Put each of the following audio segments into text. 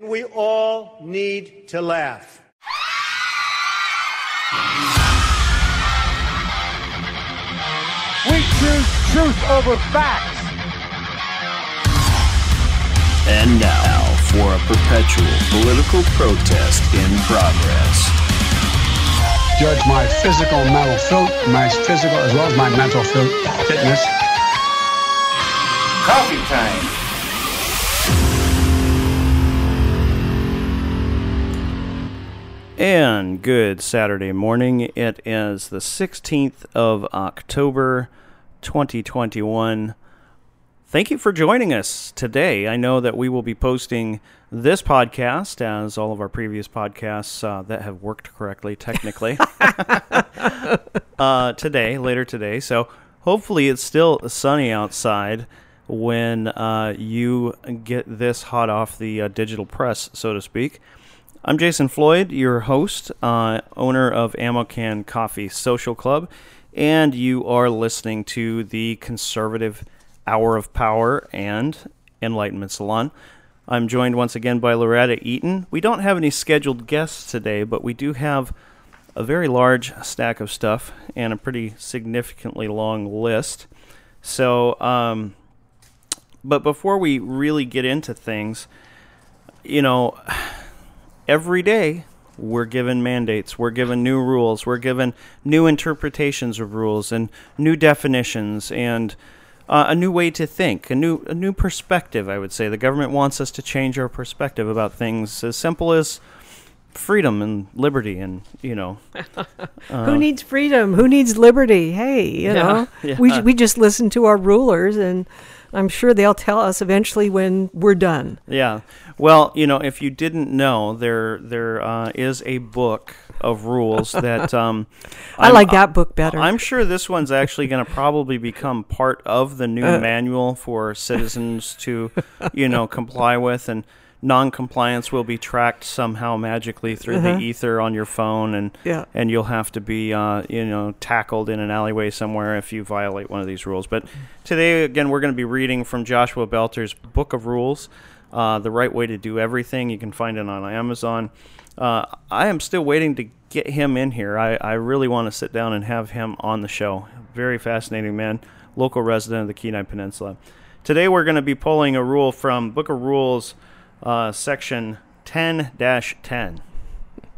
We all need to laugh. We choose truth over facts. And now for a perpetual political protest in progress. Judge my physical mental filth, my physical as well as my mental filth, fitness. Coffee time. And good Saturday morning. It is the 16th of October, 2021. Thank you for joining us today. I know that we will be posting this podcast, as all of our previous podcasts uh, that have worked correctly technically, uh, today, later today. So hopefully it's still sunny outside when uh, you get this hot off the uh, digital press, so to speak. I'm Jason Floyd, your host, uh, owner of Amocan Coffee Social Club, and you are listening to the Conservative Hour of Power and Enlightenment Salon. I'm joined once again by Loretta Eaton. We don't have any scheduled guests today, but we do have a very large stack of stuff and a pretty significantly long list. So, um, but before we really get into things, you know, every day we're given mandates, we're given new rules, we're given new interpretations of rules and new definitions and uh, a new way to think, a new a new perspective. I would say the government wants us to change our perspective about things as simple as freedom and liberty, and you know, Who needs freedom? Who needs liberty? Hey, you know, yeah. we we just listen to our rulers, and I'm sure they'll tell us eventually when we're done. Yeah. Well, you know, if you didn't know, there there uh, is a book of rules that um, I like that book better. I'm sure this one's actually going to probably become part of the new Uh. manual for citizens to, you know, comply with, and non-compliance will be tracked somehow magically through Uh-huh. the ether on your phone, and Yeah. and you'll have to be, uh, you know, tackled in an alleyway somewhere if you violate one of these rules. But today, again, we're going to be reading from Joshua Belter's Book of Rules, uh, the right way to do everything. You can find it on Amazon. Uh, I am still waiting to get him in here. I, I really want to sit down and have him on the show. Very fascinating man, local resident of the Kenai Peninsula. Today we're going to be pulling a rule from Book of Rules, uh, section 10 10.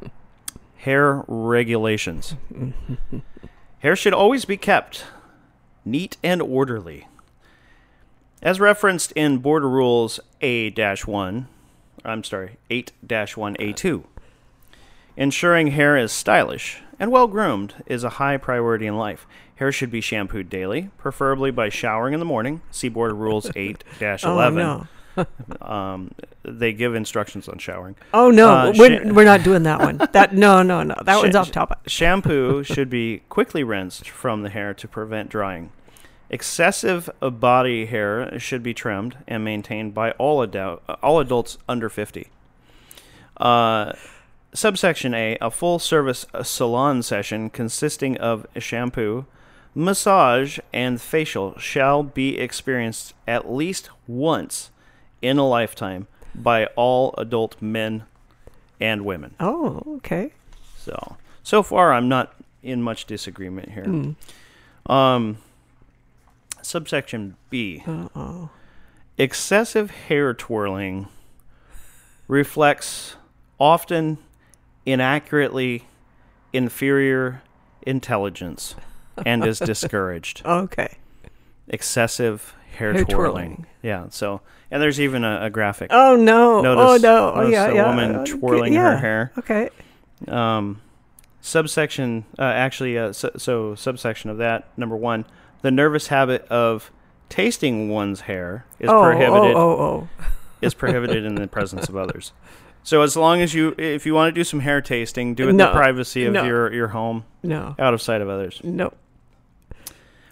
Hair regulations. Hair should always be kept neat and orderly. As referenced in Border Rules A 1, I'm sorry, 8 1A2, ensuring hair is stylish and well groomed is a high priority in life. Hair should be shampooed daily, preferably by showering in the morning. See Border Rules 8 oh 11. no! Um, they give instructions on showering. Oh no! Uh, we're, sha- we're not doing that one. That no no no. That one's off topic. Shampoo should be quickly rinsed from the hair to prevent drying. Excessive body hair should be trimmed and maintained by all, adult, all adults under 50. Uh, subsection A A full service uh, salon session consisting of shampoo, massage, and facial shall be experienced at least once in a lifetime by all adult men and women. Oh okay. So so far, I'm not in much disagreement here. Hmm. Um, subsection B. Uh-oh. Excessive hair twirling reflects often inaccurately inferior intelligence and is discouraged. Okay. Excessive hair, Hair twirling. twirling. Yeah. So, and there's even a, a graphic. Oh no! Notice- oh no! Oh yeah, a yeah. woman twirling yeah. her hair. Okay. um, subsection uh, actually uh, so, so subsection of that number one the nervous habit of tasting one's hair is oh, prohibited Oh oh oh. is prohibited in the presence of others so as long as you if you want to do some hair tasting do it in the privacy of no. your your home No. out of sight of others No.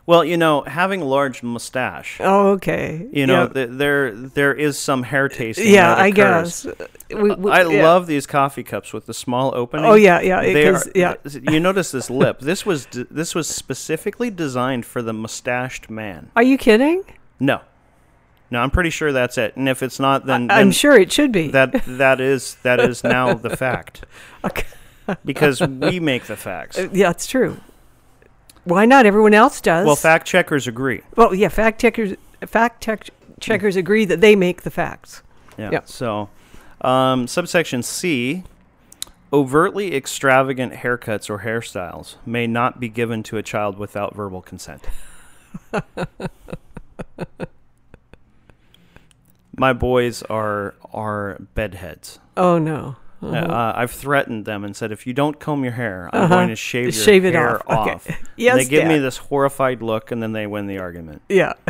Well you know having a large mustache Oh okay. you know th- there there is some hair tasting yeah, I guess. We- we- I yeah. love these coffee cups with the small opening. Oh yeah, yeah. They are, yeah. You notice this lip. This was d- this was specifically designed for the mustached man. Are you kidding? No, No, I'm pretty sure that's it. And if it's not, then, I'm sure it should be. that that is that is now the fact Okay. because we make the facts. Uh, yeah, it's true. Why not? Everyone else does. Well, fact checkers agree. Well, yeah, fact checkers fact check, checkers agree that they make the facts. Yeah. Yeah. So, um, subsection C. Overtly extravagant haircuts or hairstyles may not be given to a child without verbal consent. My boys are are bedheads. Oh no. Uh, Uh, I've threatened them and said, if you don't comb your hair, I'm Uh-huh. going to shave your Shave it hair off. Okay. off. Yes, they give me this horrified look, and then they win the argument. Yeah.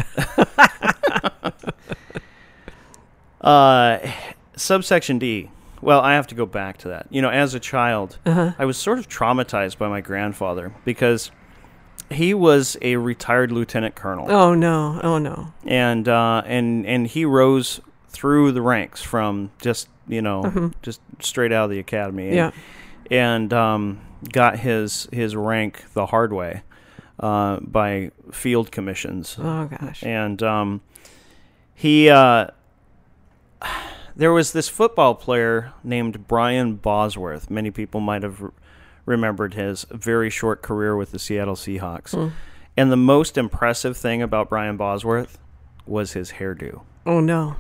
Uh, subsection D. Well, I have to go back to that. You know, as a child, Uh-huh. I was sort of traumatized by my grandfather because he was a retired lieutenant colonel, Oh no. Oh no. and uh, and and he rose through the ranks from just you know just straight out of the academy. And, Yeah. and um, got his his rank the hard way uh, by field commissions Oh gosh. and um, he uh, there was this football player named Brian Bosworth. Many people might have re- remembered his very short career with the Seattle Seahawks. And the most impressive thing about Brian Bosworth was his hairdo. Oh no.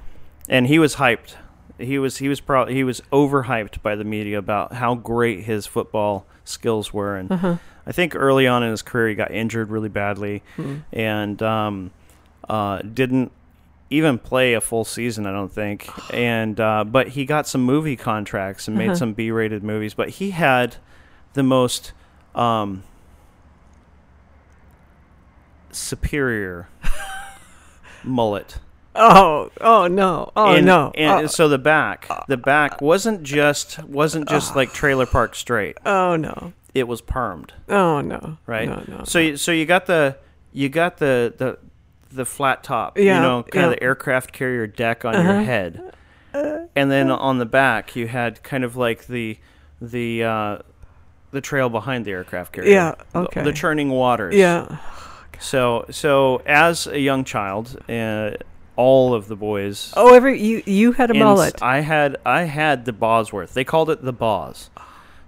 And he was hyped. He was he was pro- he was overhyped by the media about how great his football skills were. And I think early on in his career he got injured really badly. And um, uh, didn't even play a full season I don't think. And uh, but he got some movie contracts and made some B-rated movies. But he had the most um, superior mullet Oh. Oh no. Oh and, no. And oh, so the back, the back wasn't just wasn't just like trailer park straight. oh no. It was permed, Oh no. right? No. No. So you, so you got the you got the the the flat top, Yeah, you know, kind of the aircraft carrier deck on your head, and then on the back you had kind of like the the uh, the trail behind the aircraft carrier. Yeah, The- okay. The, churning waters. yeah. So so as a young child, uh, all of the boys Oh, every you you had a mullet. I had I had the Bosworth. They called it the Boz.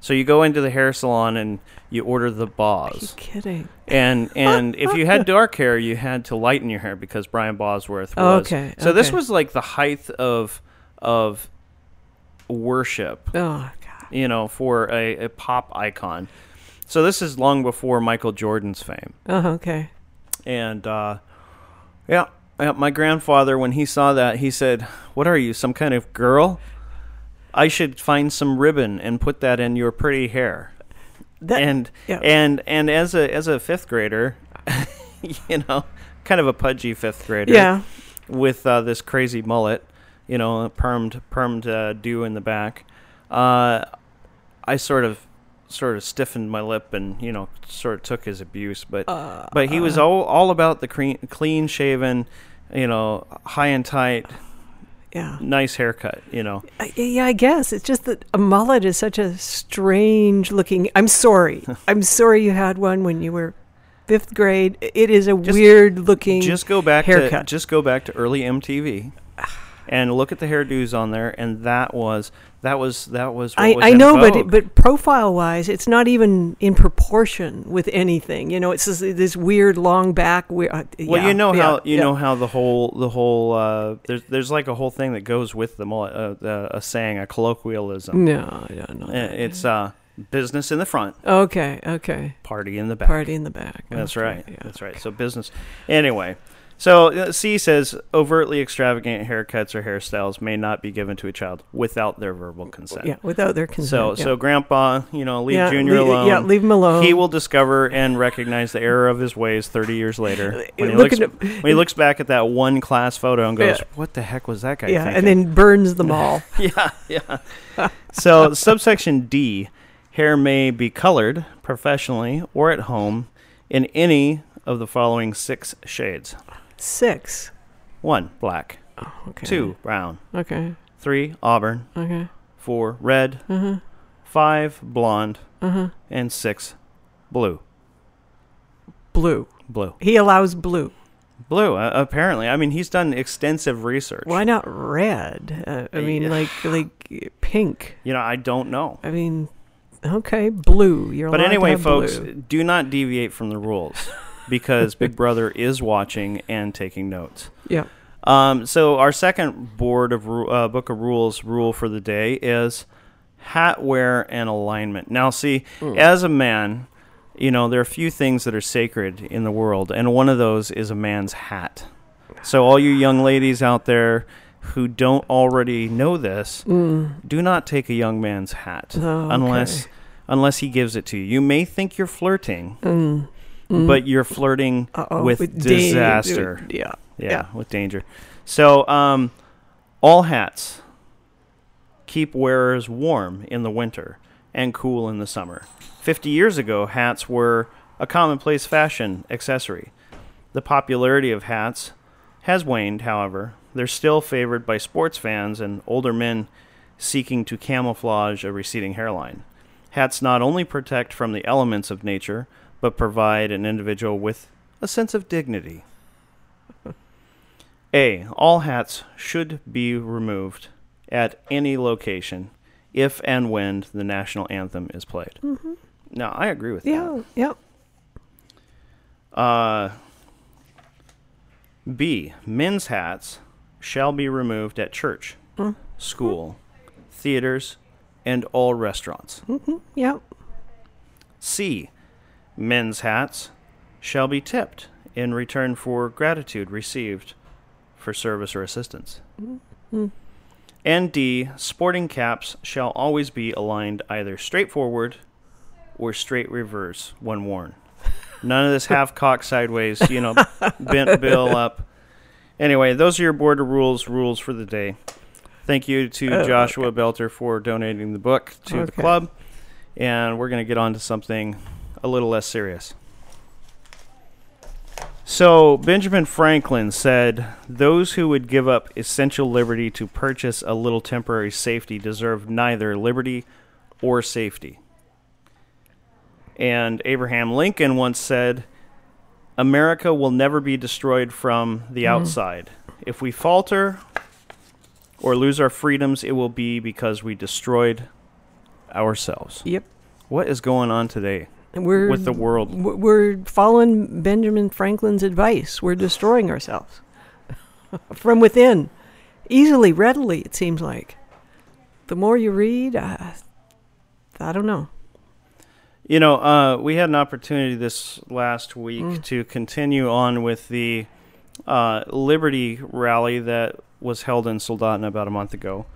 So you go into the hair salon and you order the Are you Boz. kidding? And and if you had dark hair, you had to lighten your hair because Brian Bosworth was. Okay, So this was like the height of of worship, Oh God. you know, for a, a pop icon. So this is long before Michael Jordan's fame. Oh okay. And uh, yeah, my grandfather, when he saw that, he said, "What are you, some kind of girl? I should find some ribbon and put that in your pretty hair." That, and yeah. and and as a as a fifth grader, you know, kind of a pudgy fifth grader, yeah. with uh, this crazy mullet, you know, permed permed uh, dew in the back. Uh, I sort of sort of stiffened my lip and you know sort of took his abuse, but Uh, but he was all all about the clean clean shaven, you know, high and tight, Yeah. nice haircut, you know. I- Yeah, I guess it's just that a mullet is such a strange looking. I'm sorry. I'm sorry you had one when you were fifth grade. It is a weird looking. Just go back haircut. to just go back to early MTV. And look at the hairdos on there, and that was that was that was. What I, was I know, but vogue. it, but profile wise, it's not even in proportion with anything. You know, it's this, this weird long back. Where, uh, Well, yeah, you know yeah, how you yeah. know how the whole the whole uh, there's there's like a whole thing that goes with the mullet, uh, a saying, a colloquialism. No, I don't know. Uh. It's uh, business in the front, okay, okay. party in the back. Party in the back. That's Okay, right. yeah. That's right. So business. Anyway, so uh, C says overtly extravagant haircuts or hairstyles may not be given to a child without their verbal consent. Yeah, without their consent. So, yeah. so Grandpa, you know, leave Yeah, Junior lea- alone. yeah, leave him alone. He will discover and recognize the error of his ways 30 years later when he, looks, at- when he looks back at that one class photo and goes, Yeah. "What the heck was that guy yeah, thinking?" and then burns them all. yeah, yeah. so subsection D, hair may be colored professionally or at home in any of the following six shades: Six. one, black; Okay. two, brown; Okay. three, auburn; Okay. four, red; Uh-huh. five, blonde; Uh-huh. and six, blue. Blue. Blue. He allows blue. Blue, uh, apparently. I mean, he's done extensive research. Why not red? Uh, I mean, like like pink. You know, I don't know. I mean, okay, blue. You're But allowed to anyway, have folks, blue. do not deviate from the rules because Big Brother is watching and taking notes. Yeah. Um, so our second board of uh, book of rules rule for the day is hat wear and alignment. Now, see, as a man, you know there are a few things that are sacred in the world, and one of those is a man's hat. So, all you young ladies out there who don't already know this, do not take a young man's hat Oh, unless okay. unless he gives it to you. You may think you're flirting, but you're flirting with, da- disaster. Yeah. Yeah, with danger. So, um, all hats keep wearers warm in the winter and cool in the summer. Fifty years ago, hats were a commonplace fashion accessory. The popularity of hats has waned, however. They're still favored by sports fans and older men seeking to camouflage a receding hairline. Hats not only protect from the elements of nature, but provide an individual with a sense of dignity. A. All hats should be removed at any location if and when the national anthem is played. Mm-hmm. Now, I agree with Yeah. Yeah. that. Uh, B. Men's hats shall be removed at church, school, theaters, and all restaurants. Yeah. C. Men's hats shall be tipped in return for gratitude received for service or assistance. Mm-hmm. And D. Sporting caps shall always be aligned either straight forward or straight reverse when worn. None of this half cock sideways, you know, bent bill up. Anyway, those are your border rules rules for the day. Thank you to oh, Joshua Belter for donating the book to the club. And we're going to get on to something a little less serious. So, Benjamin Franklin said, Those who would give up essential liberty to purchase a little temporary safety deserve neither liberty or safety. And Abraham Lincoln once said, America will never be destroyed from the mm-hmm. outside. If we falter or lose our freedoms, it will be because we destroyed ourselves. Yep. What is going on today we're with the world? we're following Benjamin Franklin's advice. We're destroying ourselves from within, easily, readily. It seems like. The more you read, uh, I don't know. You know, uh, we had an opportunity this last week to continue on with the uh, Liberty rally that was held in Soldotna about a month ago.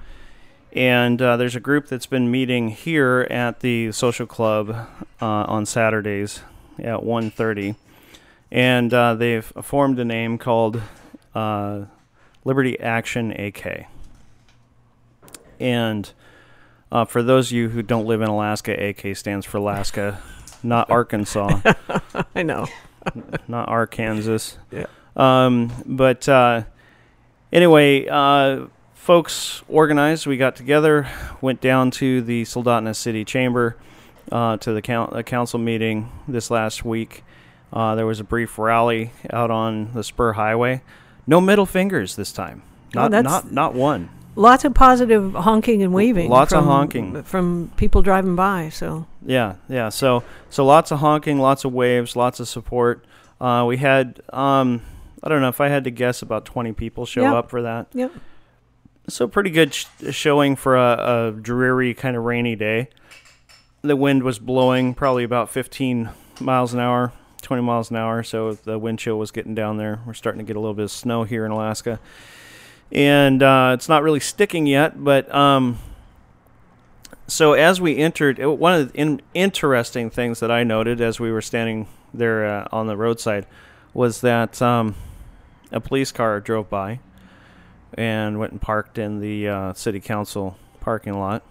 And uh, there's a group that's been meeting here at the social club uh, on Saturdays at 1.30. And uh, they've formed a name called uh, Liberty Action AK. And uh, for those of you who don't live in Alaska, AK stands for Alaska, not Arkansas, I know. not Arkansas. Yeah. Um, but uh, anyway, uh, folks organized. We got together, went down to the Soldotna City Chamber uh, to the coun- council meeting this last week. Uh, there was a brief rally out on the Spur Highway. No middle fingers this time. Oh, Not that's- not not one. Lots of positive honking and waving. Lots of from- honking. from people driving by. So Yeah, yeah. So so lots of honking, lots of waves, lots of support. Uh, we had um, I don't know if I had to guess about twenty people show Yep. up for that. yep. So pretty good sh- showing for a, a dreary kind of rainy day. The wind was blowing probably about 15 miles an hour, 20 miles an hour. So the wind chill was getting down there. We're starting to get a little bit of snow here in Alaska, and uh, it's not really sticking yet. But um, so as we entered, one of the in- interesting things that I noted as we were standing there uh, on the roadside was that um, a police car drove by and went and parked in the uh, city council parking lot.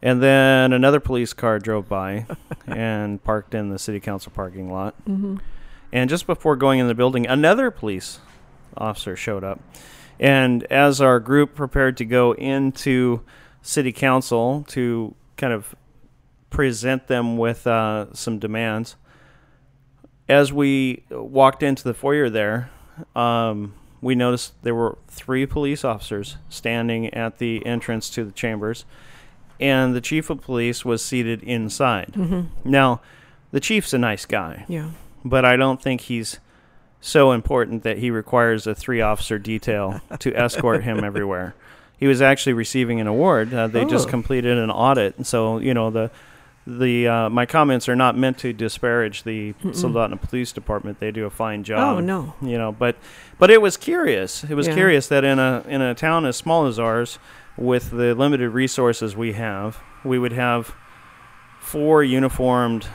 And then another police car drove by and parked in the city council parking lot. Mm-hmm. And just before going in the building, another police officer showed up. And as our group prepared to go into city council to kind of present them with uh, some demands, as we walked into the foyer there, um, we noticed there were three police officers standing at the entrance to the chambers, and the chief of police was seated inside. Now, the chief's a nice guy, Yeah. but I don't think he's so important that he requires a three officer detail to escort him everywhere. He was actually receiving an award. Uh, they just Oh. completed an audit, and so you know the the uh, my comments are not meant to disparage the Soldotna Police Department. They do a fine job. Oh, no. you know, but but it was curious. It was Yeah. curious that in a in a town as small as ours, with the limited resources we have, we would have four uniformed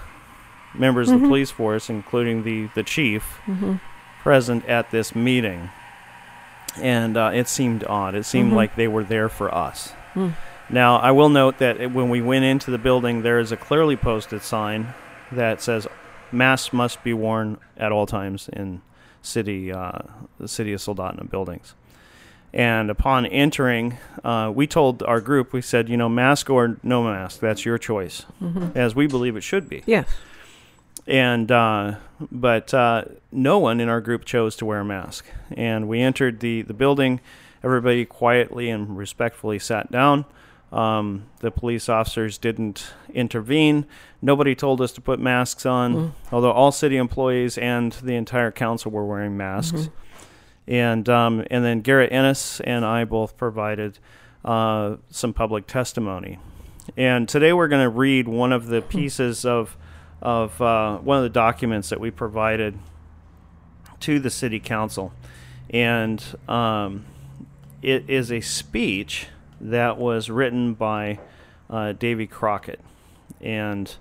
members Mm-hmm. of the police force, including the the chief, present at this meeting. And uh, it seemed odd. It seemed Mhm. like they were there for us. Hmm. Now, I will note that when we went into the building, there is a clearly posted sign that says masks must be worn at all times in city, uh, the city of Soldotna buildings. And upon entering, uh, we told our group, we said, you know, mask or no mask, that's your choice, as we believe it should be. Yes. And uh, but uh, no one in our group chose to wear a mask. And we entered the the building. Everybody quietly and respectfully sat down. Um, the police officers didn't intervene. Nobody told us to put masks on, although all city employees and the entire council were wearing masks. And um, and then Garrett Ennis and I both provided uh, some public testimony. And today we're going to read one of the pieces of of uh, one of the documents that we provided to the city council, and um, it is a speech that was written by uh, Davy Crockett, and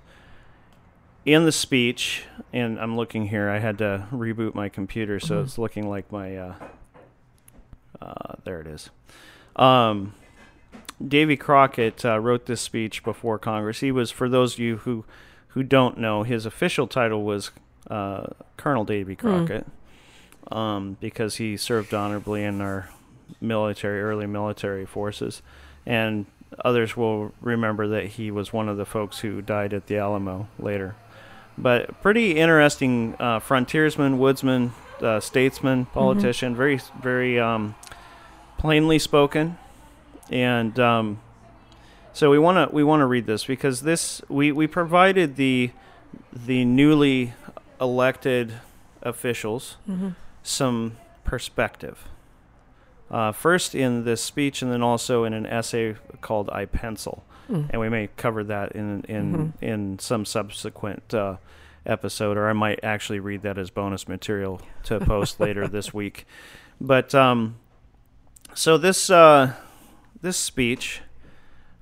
in the speech, and I'm looking here. I had to reboot my computer, so it's looking like my. Uh, uh, there it is. Um, Davy Crockett uh, wrote this speech before Congress. He was, for those of you who who don't know, his official title was uh, Colonel Davy Crockett, um, because he served honorably in our military, early military forces, and others will remember that he was one of the folks who died at the Alamo later. But pretty interesting uh, frontiersman, woodsman, uh, statesman, politician, very, very um, plainly spoken, and um, so we want to we want to read this because this we, we provided the the newly elected officials some perspective. Uh, first in this speech, and then also in an essay called "I Pencil," and we may cover that in in in some subsequent uh, episode, or I might actually read that as bonus material to post later this week. But um, so this uh, this speech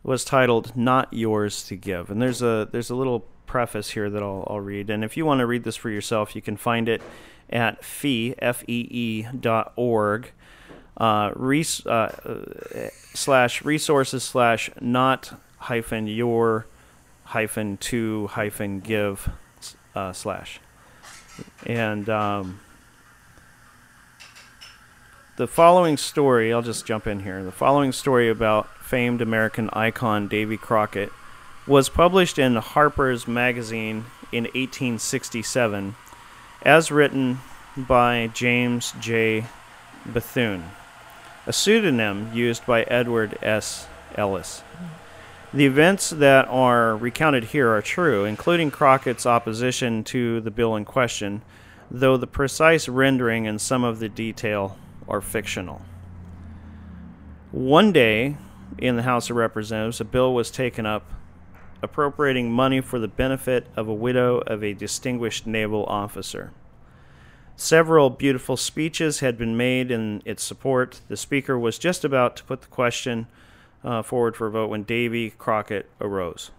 was titled "Not Yours to Give," and there's a there's a little preface here that I'll, I'll read. And if you want to read this for yourself, you can find it at fee f e e dot org uh, res, uh, uh, slash resources slash not hyphen your hyphen to hyphen give uh, slash. And um, the following story i'll just jump in here. The following story about famed american icon davy crockett was published in harper's magazine in 1867 as written by james j. Bethune a pseudonym used by edward s ellis the events that are recounted here are true, including Crockett's opposition to the bill in question, though the precise rendering and some of the detail are fictional. One day, in the House of Representatives, a bill was taken up appropriating money for the benefit of a widow of a distinguished naval officer. Several beautiful speeches had been made in its support. The Speaker was just about to put the question uh, forward for a vote when Davy Crockett arose.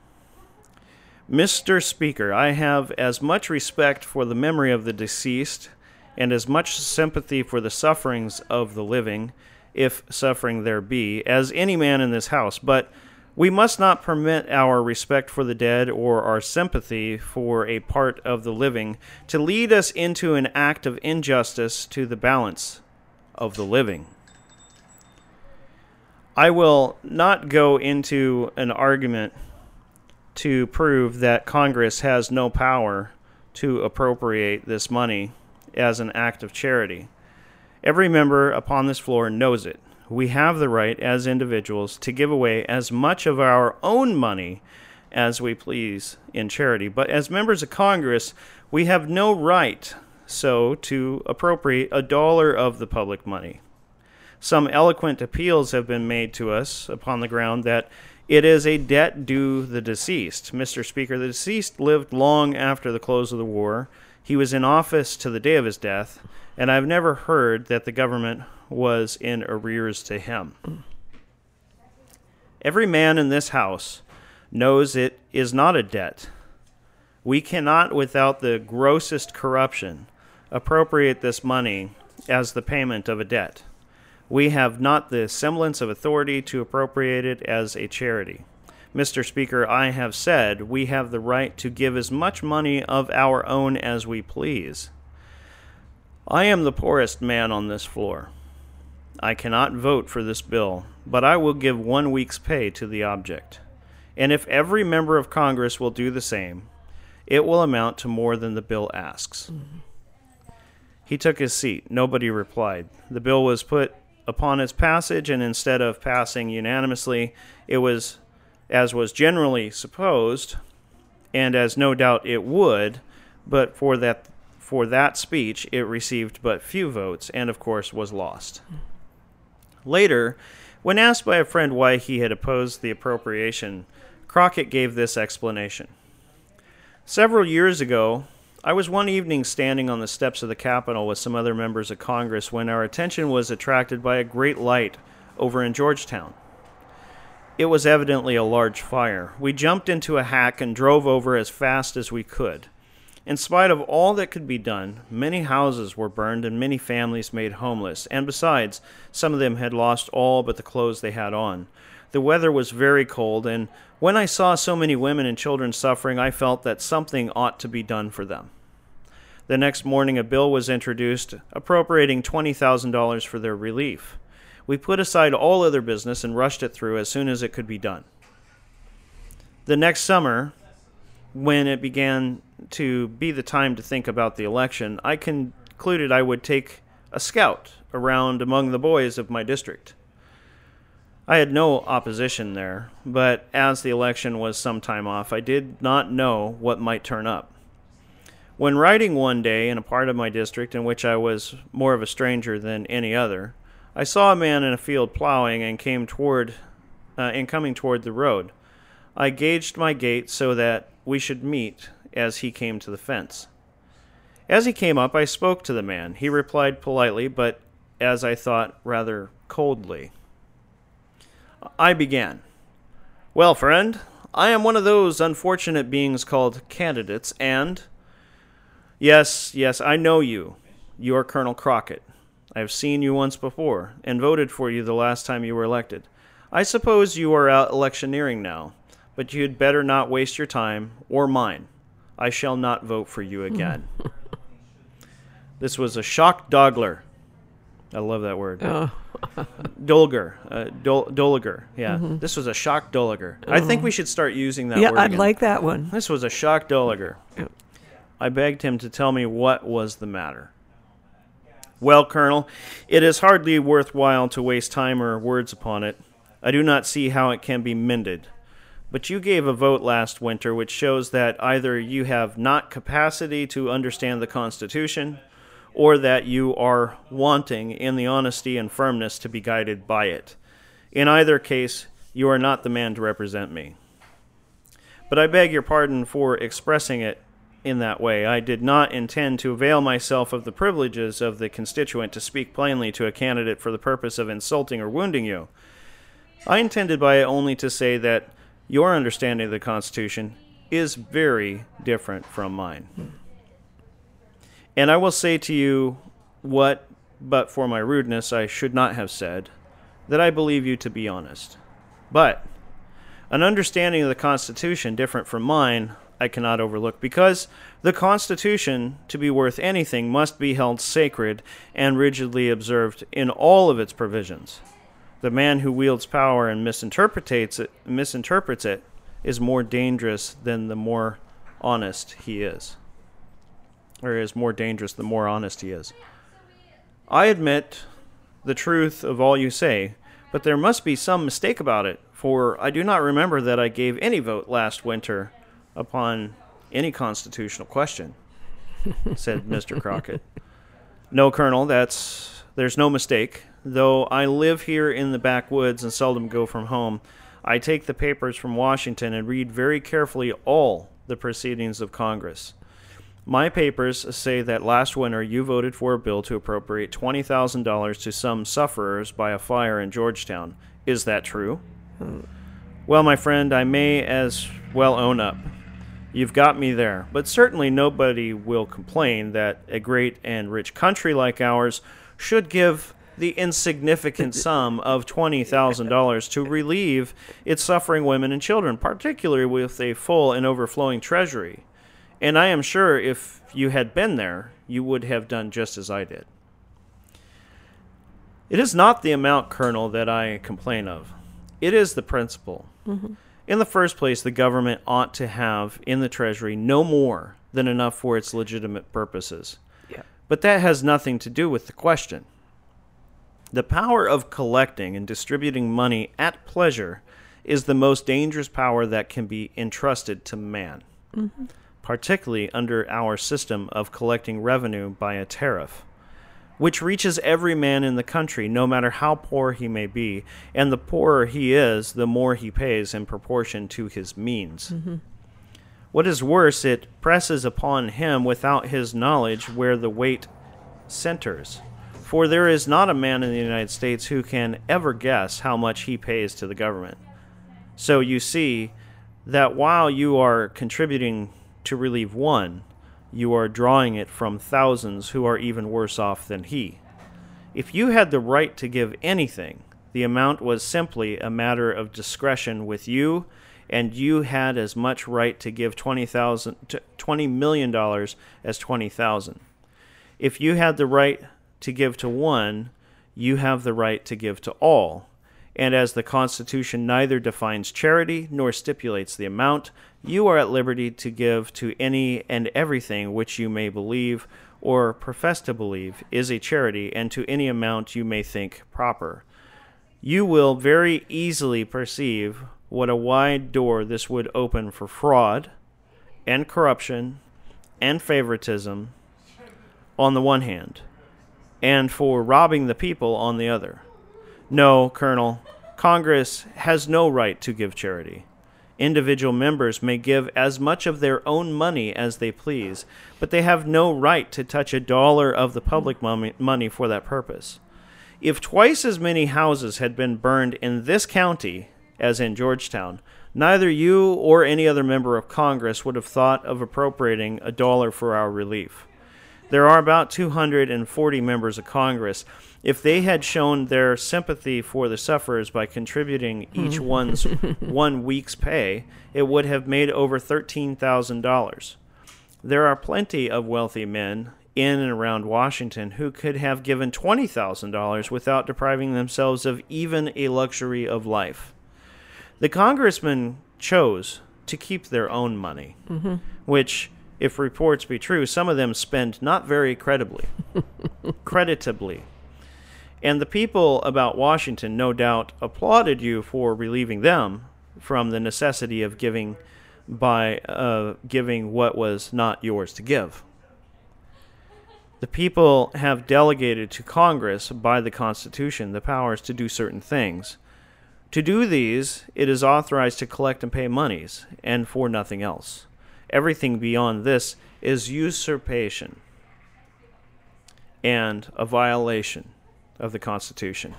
Mr. Speaker, I have as much respect for the memory of the deceased and as much sympathy for the sufferings of the living, if suffering there be, as any man in this House, but we must not permit our respect for the dead or our sympathy for a part of the living to lead us into an act of injustice to the balance of the living. I will not go into an argument to prove that Congress has no power to appropriate this money as an act of charity. Every member upon this floor knows it. We have the right, as individuals, to give away as much of our own money as we please in charity. But as members of Congress, we have no right so to appropriate a dollar of the public money. Some eloquent appeals have been made to us upon the ground that it is a debt due the deceased. Mr. Speaker, the deceased lived long after the close of the war. He was in office to the day of his death, and I've never heard that the government was in arrears to him. Every man in this house knows it is not a debt. We cannot, without the grossest corruption, appropriate this money as the payment of a debt. We have not the semblance of authority to appropriate it as a charity. Mr. Speaker, I have said we have the right to give as much money of our own as we please. I am the poorest man on this floor. I cannot vote for this bill, but I will give one week's pay to the object. And if every member of Congress will do the same, it will amount to more than the bill asks. Mm-hmm. He took his seat. Nobody replied. The bill was put upon its passage, and instead of passing unanimously, it was, as was generally supposed, and as no doubt it would, but for that for that speech it received but few votes, and of course was lost. Later, when asked by a friend why he had opposed the appropriation, Crockett gave this explanation. Several years ago, I was one evening standing on the steps of the Capitol with some other members of Congress when our attention was attracted by a great light over in Georgetown. It was evidently a large fire. We jumped into a hack and drove over as fast as we could. In spite of all that could be done, many houses were burned and many families made homeless, and besides, some of them had lost all but the clothes they had on. The weather was very cold, and when I saw so many women and children suffering, I felt that something ought to be done for them. The next morning, a bill was introduced appropriating $20,000 for their relief. We put aside all other business and rushed it through as soon as it could be done. The next summer, when it began to be the time to think about the election, I concluded I would take a scout around among the boys of my district. I had no opposition there, but as the election was some time off, I did not know what might turn up. When riding one day in a part of my district in which I was more of a stranger than any other, I saw a man in a field plowing and came toward uh, and coming toward the road. I gauged my gait so that we should meet as he came to the fence. As he came up, I spoke to the man. He replied politely, but as I thought, rather coldly. I began. Well, friend, I am one of those unfortunate beings called candidates, and. Yes, yes, I know you. You are Colonel Crockett. I have seen you once before, and voted for you the last time you were elected. I suppose you are out electioneering now, but you had better not waste your time, or mine. I shall not vote for you again. this was a shock dogler. I love that word. Oh. Dolger. Uh, Dol- Doliger. Yeah. This was a shock Doliger. I think we should start using that yeah, word I'd again. like that one. This was a shock Doliger. I begged him to tell me what was the matter. Well, Colonel, it is hardly worthwhile to waste time or words upon it. I do not see how it can be mended. But you gave a vote last winter which shows that either you have not capacity to understand the Constitution, or that you are wanting in the honesty and firmness to be guided by it. In either case, you are not the man to represent me. But I beg your pardon for expressing it in that way. I did not intend to avail myself of the privileges of the constituent to speak plainly to a candidate for the purpose of insulting or wounding you. I intended by it only to say that your understanding of the Constitution is very different from mine. And I will say to you what, but for my rudeness, I should not have said that I believe you to be honest. But an understanding of the Constitution different from mine, I cannot overlook, because the Constitution, to be worth anything, must be held sacred and rigidly observed in all of its provisions. The man who wields power and misinterprets it, misinterprets it is more dangerous than the more honest he is or is more dangerous the more honest he is. I admit the truth of all you say, but there must be some mistake about it, for I do not remember that I gave any vote last winter upon any constitutional question, said Mr. Crockett. No, Colonel, that's there's no mistake. Though I live here in the backwoods and seldom go from home, I take the papers from Washington and read very carefully all the proceedings of Congress. My papers say that last winter you voted for a bill to appropriate $20,000 to some sufferers by a fire in Georgetown. Is that true? Well, my friend, I may as well own up. You've got me there, but certainly nobody will complain that a great and rich country like ours should give the insignificant sum of $20,000 to relieve its suffering women and children, particularly with a full and overflowing treasury. And I am sure if you had been there, you would have done just as I did. It is not the amount, Colonel, that I complain of. It is the principle. Mm-hmm. In the first place, the government ought to have in the Treasury no more than enough for its legitimate purposes. Yeah. But that has nothing to do with the question. The power of collecting and distributing money at pleasure is the most dangerous power that can be entrusted to man, mm-hmm. particularly under our system of collecting revenue by a tariff, which reaches every man in the country, no matter how poor he may be, and the poorer he is, the more he pays in proportion to his means. Mm-hmm. What is worse, it presses upon him without his knowledge where the weight centers. For there is not a man in the United States who can ever guess how much he pays to the government. So you see that while you are contributing to relieve one, you are drawing it from thousands who are even worse off than he. If you had the right to give anything, the amount was simply a matter of discretion with you, and you had as much right to give twenty thousand, twenty million dollars as twenty thousand. If you had the right to give to one, you have the right to give to all. And as the Constitution neither defines charity nor stipulates the amount, you are at liberty to give to any and everything which you may believe or profess to believe is a charity, and to any amount you may think proper. You will very easily perceive what a wide door this would open for fraud and corruption and favoritism on the one hand, and for robbing the people on the other. No, Colonel, Congress has no right to give charity. Individual members may give as much of their own money as they please, but they have no right to touch a dollar of the public money, for that purpose. If twice as many houses had been burned in this county as in Georgetown, neither you or any other member of Congress would have thought of appropriating a dollar for our relief. There are about 240 members of Congress. If they had shown their sympathy for the sufferers by contributing hmm. each one's one week's pay, it would have made over $13,000. There are plenty of wealthy men in and around Washington who could have given $20,000 without depriving themselves of even a luxury of life. The congressmen chose to keep their own money, mm-hmm. which, if reports be true, some of them spend not very credibly, creditably. And the people about Washington, no doubt, applauded you for relieving them from the necessity of giving by uh, giving what was not yours to give. The people have delegated to Congress by the Constitution the powers to do certain things. To do these, it is authorized to collect and pay monies, and for nothing else. Everything beyond this is usurpation and a violation of the Constitution.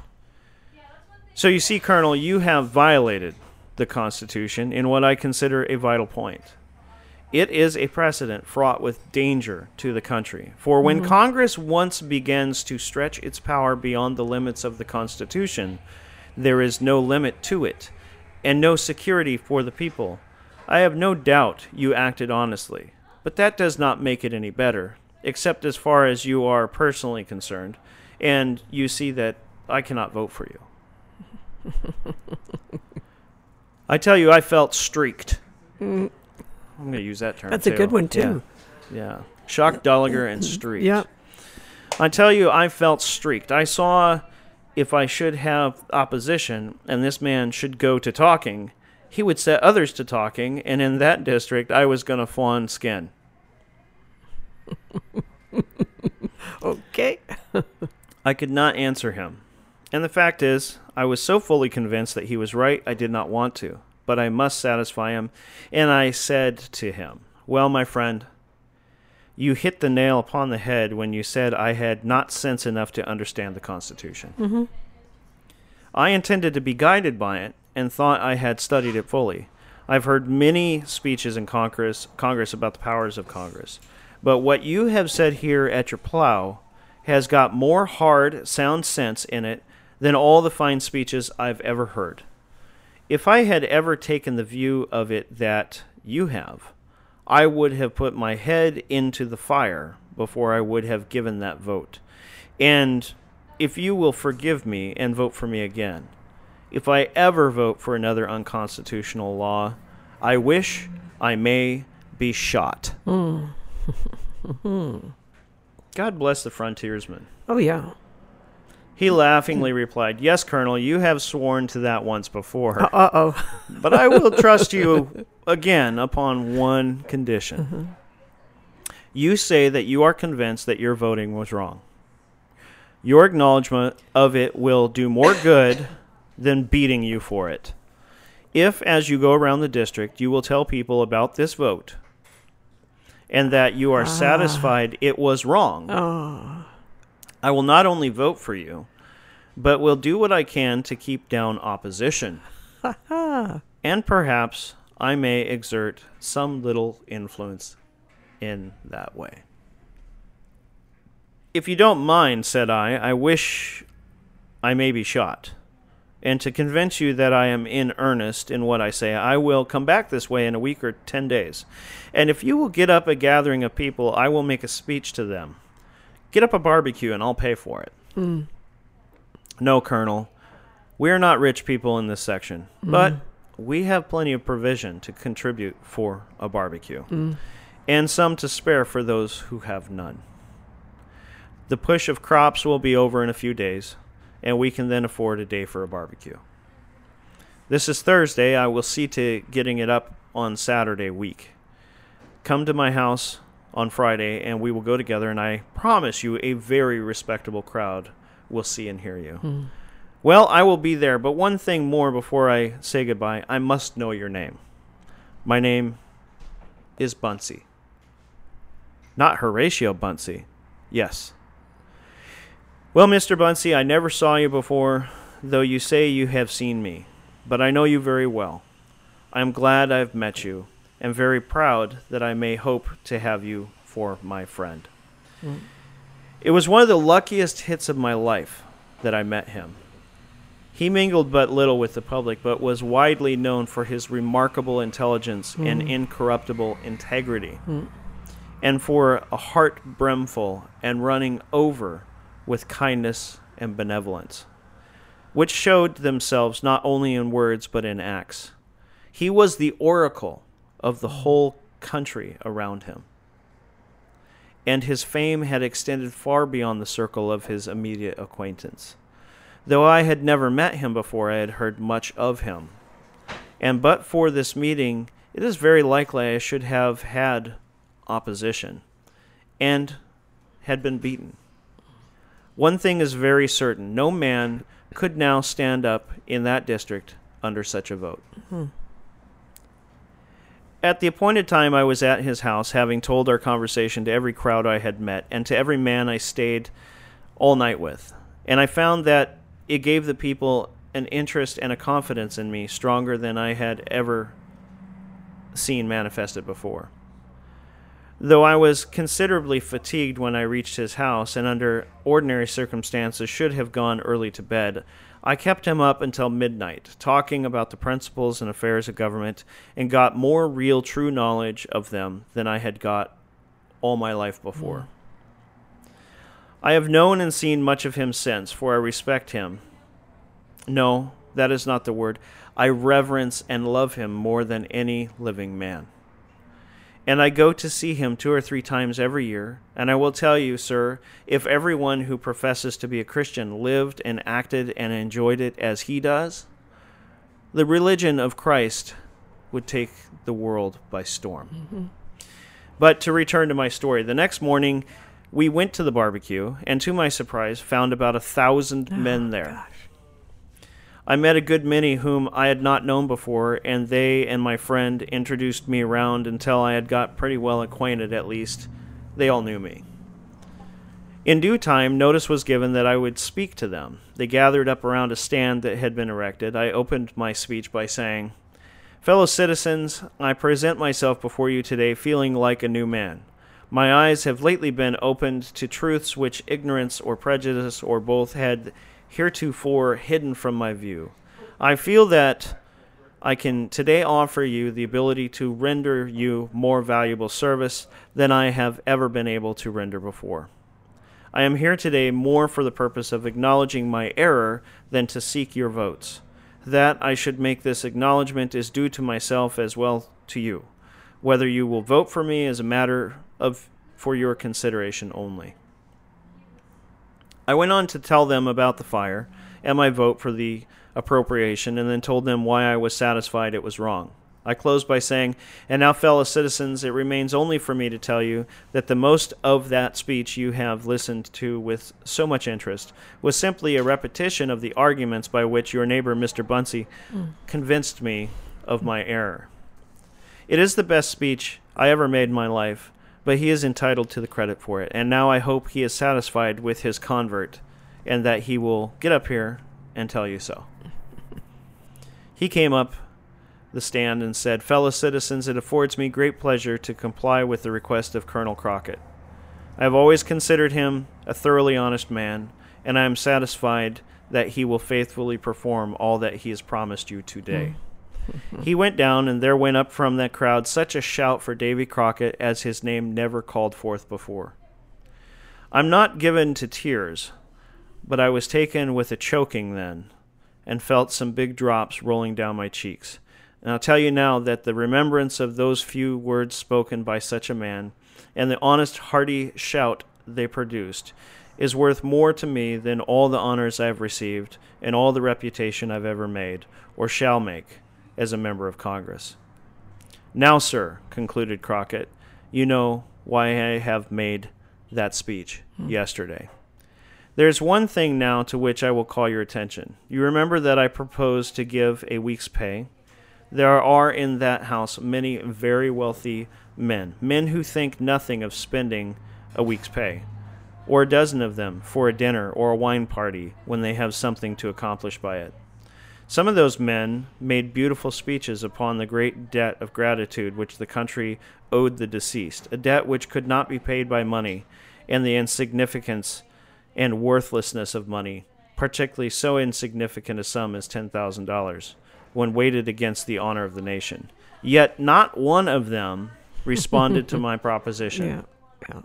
So you see, Colonel, you have violated the Constitution in what I consider a vital point. It is a precedent fraught with danger to the country. For when mm-hmm. Congress once begins to stretch its power beyond the limits of the Constitution, there is no limit to it, and no security for the people. I have no doubt you acted honestly, but that does not make it any better, except as far as you are personally concerned, and you see that I cannot vote for you. I tell you, I felt streaked. I'm going to use that term. That's a good one, too. Yeah. yeah. Shock, Dulliger, and mm-hmm. streaked. Yeah. I tell you, I felt streaked. I saw if I should have opposition and this man should go to talking, he would set others to talking, and in that district, I was going to fawn skin. Okay. I could not answer him. And the fact is, I was so fully convinced that he was right, I did not want to. But I must satisfy him. And I said to him, Well, my friend, you hit the nail upon the head when you said I had not sense enough to understand the Constitution. Mm-hmm. I intended to be guided by it and thought I had studied it fully. I've heard many speeches in Congress, Congress about the powers of Congress. But what you have said here at your plow has got more hard, sound sense in it than all the fine speeches I've ever heard. If I had ever taken the view of it that you have, I would have put my head into the fire before I would have given that vote. And if you will forgive me and vote for me again, if I ever vote for another unconstitutional law, I wish I may be shot. God bless the frontiersman. Oh, yeah. He laughingly replied, Yes, Colonel, you have sworn to that once before, Uh oh. but I will trust you again upon one condition. You say that you are convinced that your voting was wrong. Your acknowledgement of it will do more good than beating you for it. If, as you go around the district, you will tell people about this vote and that you are ah. satisfied it was wrong, ah. I will not only vote for you, but will do what I can to keep down opposition. and perhaps I may exert some little influence in that way. If you don't mind, said I, I wish I may be shot. And to convince you that I am in earnest in what I say, I will come back this way in a week or ten days. And if you will get up a gathering of people, I will make a speech to them. Get up a barbecue and I'll pay for it. Hmm. No, Colonel. We are not rich people in this section, hmm. but we have plenty of provision to contribute for a barbecue, hmm. and some to spare for those who have none. The push of crops will be over in a few days, and we can then afford a day for a barbecue. This is Thursday. I will see to getting it up on Saturday week. Come to my house on Friday, and we will go together, and I promise you a very respectable crowd will see and hear you. Hmm. Well, I will be there, but one thing more before I say goodbye. I must know your name. My name is Bunsey. Not Horatio Bunsey. Yes. Well, Mr. Bunsey, I never saw you before, though you say you have seen me. But I know you very well. I am glad I have met you, and very proud that I may hope to have you for my friend. Mm. It was one of the luckiest hits of my life that I met him. He mingled but little with the public, but was widely known for his remarkable intelligence and mm. incorruptible integrity, mm. and for a heart brimful and running over with kindness and benevolence, which showed themselves not only in words but in acts. He was the oracle of the whole country around him, and his fame had extended far beyond the circle of his immediate acquaintance. Though I had never met him before, I had heard much of him. And but for this meeting, it is very likely I should have had opposition and had been beaten. One thing is very certain no man could now stand up in that district under such a vote. Hmm. At the appointed time, I was at his house, having told our conversation to every crowd I had met and to every man I stayed all night with. And I found that it gave the people an interest and a confidence in me stronger than I had ever seen manifested before. Though I was considerably fatigued when I reached his house, and under ordinary circumstances should have gone early to bed, I kept him up until midnight, talking about the principles and affairs of government, and got more real, true knowledge of them than I had got all my life before. Hmm. I have known and seen much of him since, for I respect him. No, that is not the word. I reverence and love him more than any living man. And I go to see him two or three times every year. And I will tell you, sir, if everyone who professes to be a Christian lived and acted and enjoyed it as he does, the religion of Christ would take the world by storm. Mm-hmm. But to return to my story, the next morning we went to the barbecue, and to my surprise, found about a thousand oh, men there. I met a good many whom I had not known before, and they and my friend introduced me around until I had got pretty well acquainted, at least. They all knew me. In due time, notice was given that I would speak to them. They gathered up around a stand that had been erected. I opened my speech by saying, Fellow citizens, I present myself before you today feeling like a new man. My eyes have lately been opened to truths which ignorance or prejudice or both had heretofore hidden from my view. I feel that I can today offer you the ability to render you more valuable service than I have ever been able to render before. I am here today more for the purpose of acknowledging my error than to seek your votes. That I should make this acknowledgment is due to myself as well to you. Whether you will vote for me is a matter of for your consideration only. I went on to tell them about the fire and my vote for the appropriation, and then told them why I was satisfied it was wrong. I closed by saying, And now, fellow citizens, it remains only for me to tell you that the most of that speech you have listened to with so much interest was simply a repetition of the arguments by which your neighbor, Mr. Bunsey, hmm. convinced me of my error. It is the best speech I ever made in my life, but he is entitled to the credit for it. And now I hope he is satisfied with his convert and that he will get up here and tell you so. He came up the stand and said, Fellow citizens, it affords me great pleasure to comply with the request of Colonel Crockett. I have always considered him a thoroughly honest man, and I am satisfied that he will faithfully perform all that he has promised you today. Hmm. He went down, and there went up from that crowd such a shout for Davy Crockett as his name never called forth before. I'm not given to tears, but I was taken with a choking then, and felt some big drops rolling down my cheeks. And I'll tell you now that the remembrance of those few words spoken by such a man, and the honest, hearty shout they produced, is worth more to me than all the honors I have received and all the reputation I've ever made, or shall make, as a member of Congress. Now, sir, concluded Crockett, you know why I have made that speech hmm. yesterday. There's one thing now to which I will call your attention. You remember that I proposed to give a week's pay? There are in that house many very wealthy men, men who think nothing of spending a week's pay, or a dozen of them for a dinner or a wine party when they have something to accomplish by it. Some of those men made beautiful speeches upon the great debt of gratitude which the country owed the deceased, a debt which could not be paid by money, and the insignificance and worthlessness of money, particularly so insignificant a sum as $10,000, when weighted against the honor of the nation. Yet not one of them responded to my proposition. Yeah. Yeah.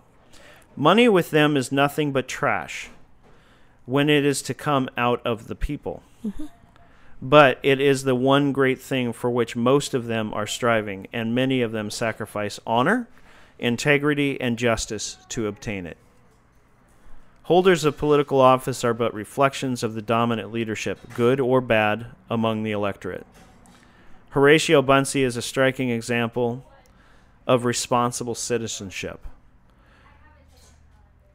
Money with them is nothing but trash when it is to come out of the people. Mm-hmm. But it is the one great thing for which most of them are striving, and many of them sacrifice honor, integrity, and justice to obtain it. Holders of political office are but reflections of the dominant leadership, good or bad, among the electorate. Horatio Bunsey is a striking example of responsible citizenship.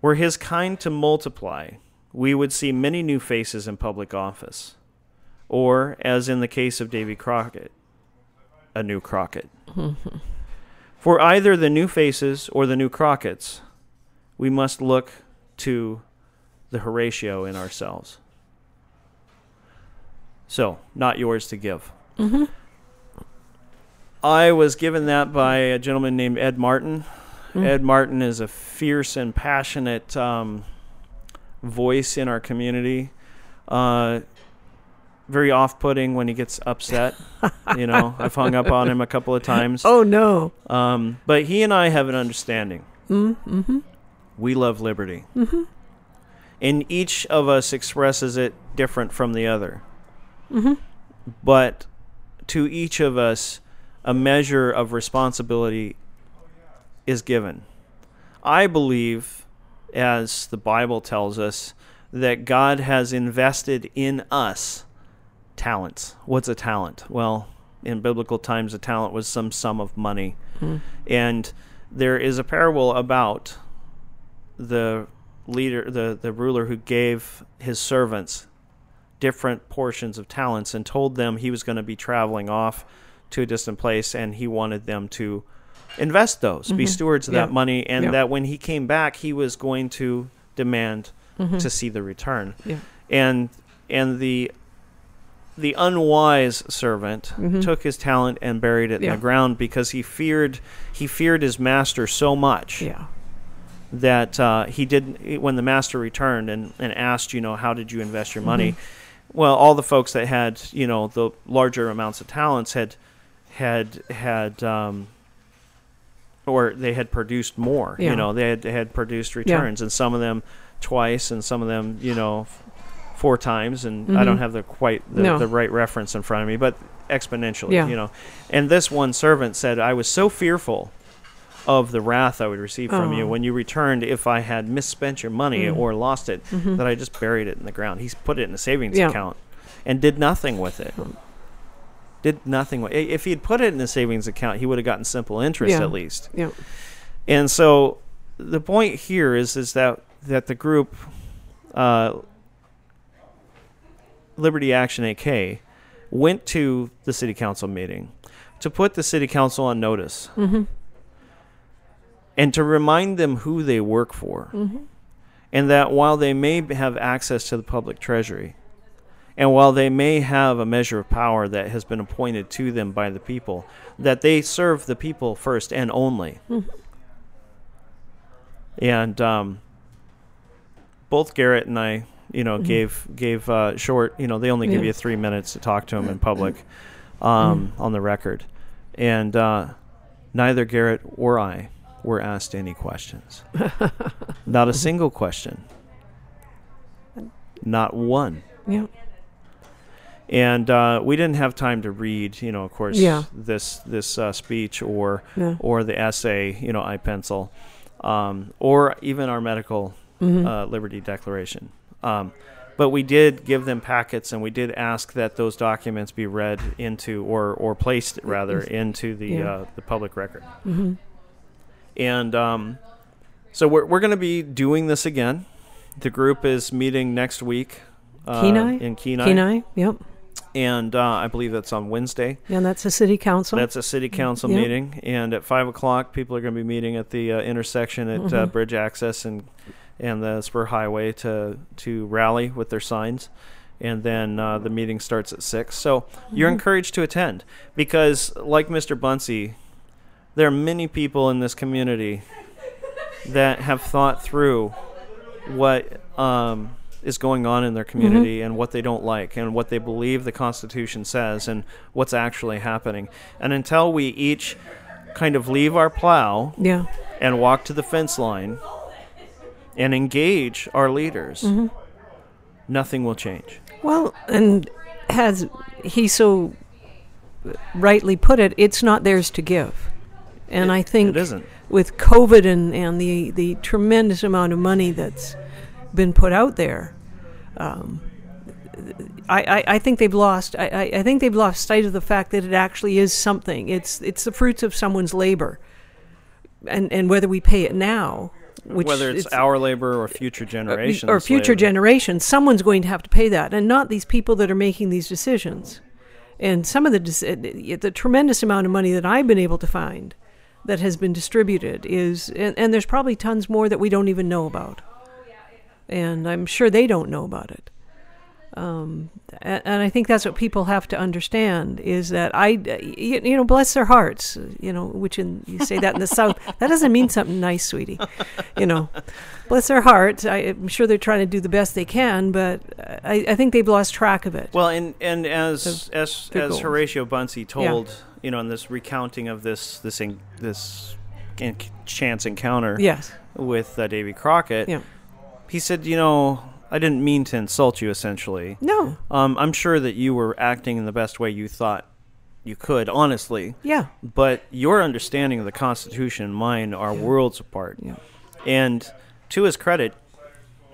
Were his kind to multiply, we would see many new faces in public office. Or, as in the case of Davy Crockett, a new Crockett. For either the new faces or the new Crockett's, we must look to the Horatio in ourselves. So, not yours to give. I was given that by a gentleman named Ed Martin. Ed Martin is a fierce and passionate um, voice in our community. Uh, very off-putting when he gets upset. you know, I've hung up on him a couple of times. Oh no. Um, but he and I have an understanding. Mm-hmm. We love liberty. Mm-hmm. And each of us expresses it different from the other. Mm-hmm. But to each of us, a measure of responsibility is given. I believe, as the Bible tells us, that God has invested in us talents. What's a talent? Well, in biblical times, a talent was some sum of money. Hmm. And there is a parable about the leader, the, the ruler who gave his servants different portions of talents and told them he was going to be traveling off to a distant place and he wanted them to invest those, be mm-hmm. stewards of Yeah. that money, and Yeah. that when he came back, he was going to demand mm-hmm. to see the return. Yeah. And and the the unwise servant took his talent and buried it in Mm-hmm. The ground because he feared he feared his master so much Yeah. that uh, he didn't when the master returned and, and asked you know how did you invest your money Mm-hmm. well all the folks that had you know the larger amounts of talents had had had um, or they had produced more Yeah. you know they had, they had produced returns and some of them twice and some of them you know four times and i don't have the quite the, Mm-hmm. No. the right reference in front of me but exponentially Yeah. you know and this one servant said i was so fearful of the wrath I would receive from you Oh. Mm. when you returned if I had misspent your money or lost it, that I just buried it in the ground. He's put it in a savings Mm-hmm. Yeah. account and did nothing with it. Did nothing with it. If he had put it in a savings account, he would have gotten simple interest Yeah. at least. Yeah. And so the point here is is that that the group uh, Liberty Action AK went to the city council meeting to put the city council on notice. Mm-hmm. And to remind them who they work for. Mm-hmm. And that while they may have access to the public treasury and while they may have a measure of power that has been appointed to them by the people that they serve the people first and only. Mm-hmm. And um, both Garrett and I, you know, gave gave uh, short. You know, they only give Yeah. you three minutes to talk to him in public, um, on the record, and uh, neither Garrett or I were asked any questions. Not a single question. Not one. Yeah. And uh, we didn't have time to read, you know, of course, Yeah. this this uh, speech or Yeah. or the essay, you know, I pencil, um, or even our medical Mm-hmm. uh, liberty declaration. Um, but we did give them packets, and we did ask that those documents be read into or or placed rather into the Yeah. uh, the public record. And um, so we're we're going to be doing this again. The group is meeting next week. Uh, Kenai? in Kenai, Kenai. Yep. and uh, I believe that's on Wednesday. And that's a city council. That's a city council Yeah. meeting, and at five o'clock, people are going to be meeting at the uh, intersection at Mm-hmm. uh, Bridge Access and and the Spur Highway to to rally with their signs, and then uh, the meeting starts at six. So you're Mm-hmm. encouraged to attend because, like Mr. Bunsey, there are many people in this community that have thought through what um, is going on in their community and what they don't like and what they believe the Constitution says and what's actually happening. And until we each kind of leave our plow yeah. and walk to the fence line and engage our leaders, nothing will change. Well, and has he so rightly put it, it's not theirs to give. And It- I think it isn't. with COVID and, and the, the tremendous amount of money that's been put out there, um, I, I, I think they've lost I, I, I think they've lost sight of the fact that it actually is something. It's it's the fruits of someone's labor. And and whether we pay it now, which Whether it's, our labor or future uh, generations. or future labor. generations, someone's going to have to pay that, and not these people that are making these decisions. And some of the the tremendous amount of money that I've been able to find that has been distributed is, and, and there's probably tons more that we don't even know about, and I'm sure they don't know about it. Um, a- and I think that's what people have to understand is that I, you, you know, bless their hearts, you know, which in, you say that in the South, that doesn't mean something nice, sweetie, you know, bless their hearts. I, I'm sure they're trying to do the best they can, but I, I think they've lost track of it. Well, and and as as as goals. Horatio Bunsey told, you know, in this recounting of this this en- this chance encounter yes. with uh, Davy Crockett, Yeah. he said, you know, I didn't mean to insult you. Essentially, No. um, I'm sure that you were acting in the best way you thought you could, honestly. Yeah. But your understanding of the Constitution and mine are worlds apart. Yeah. And to his credit,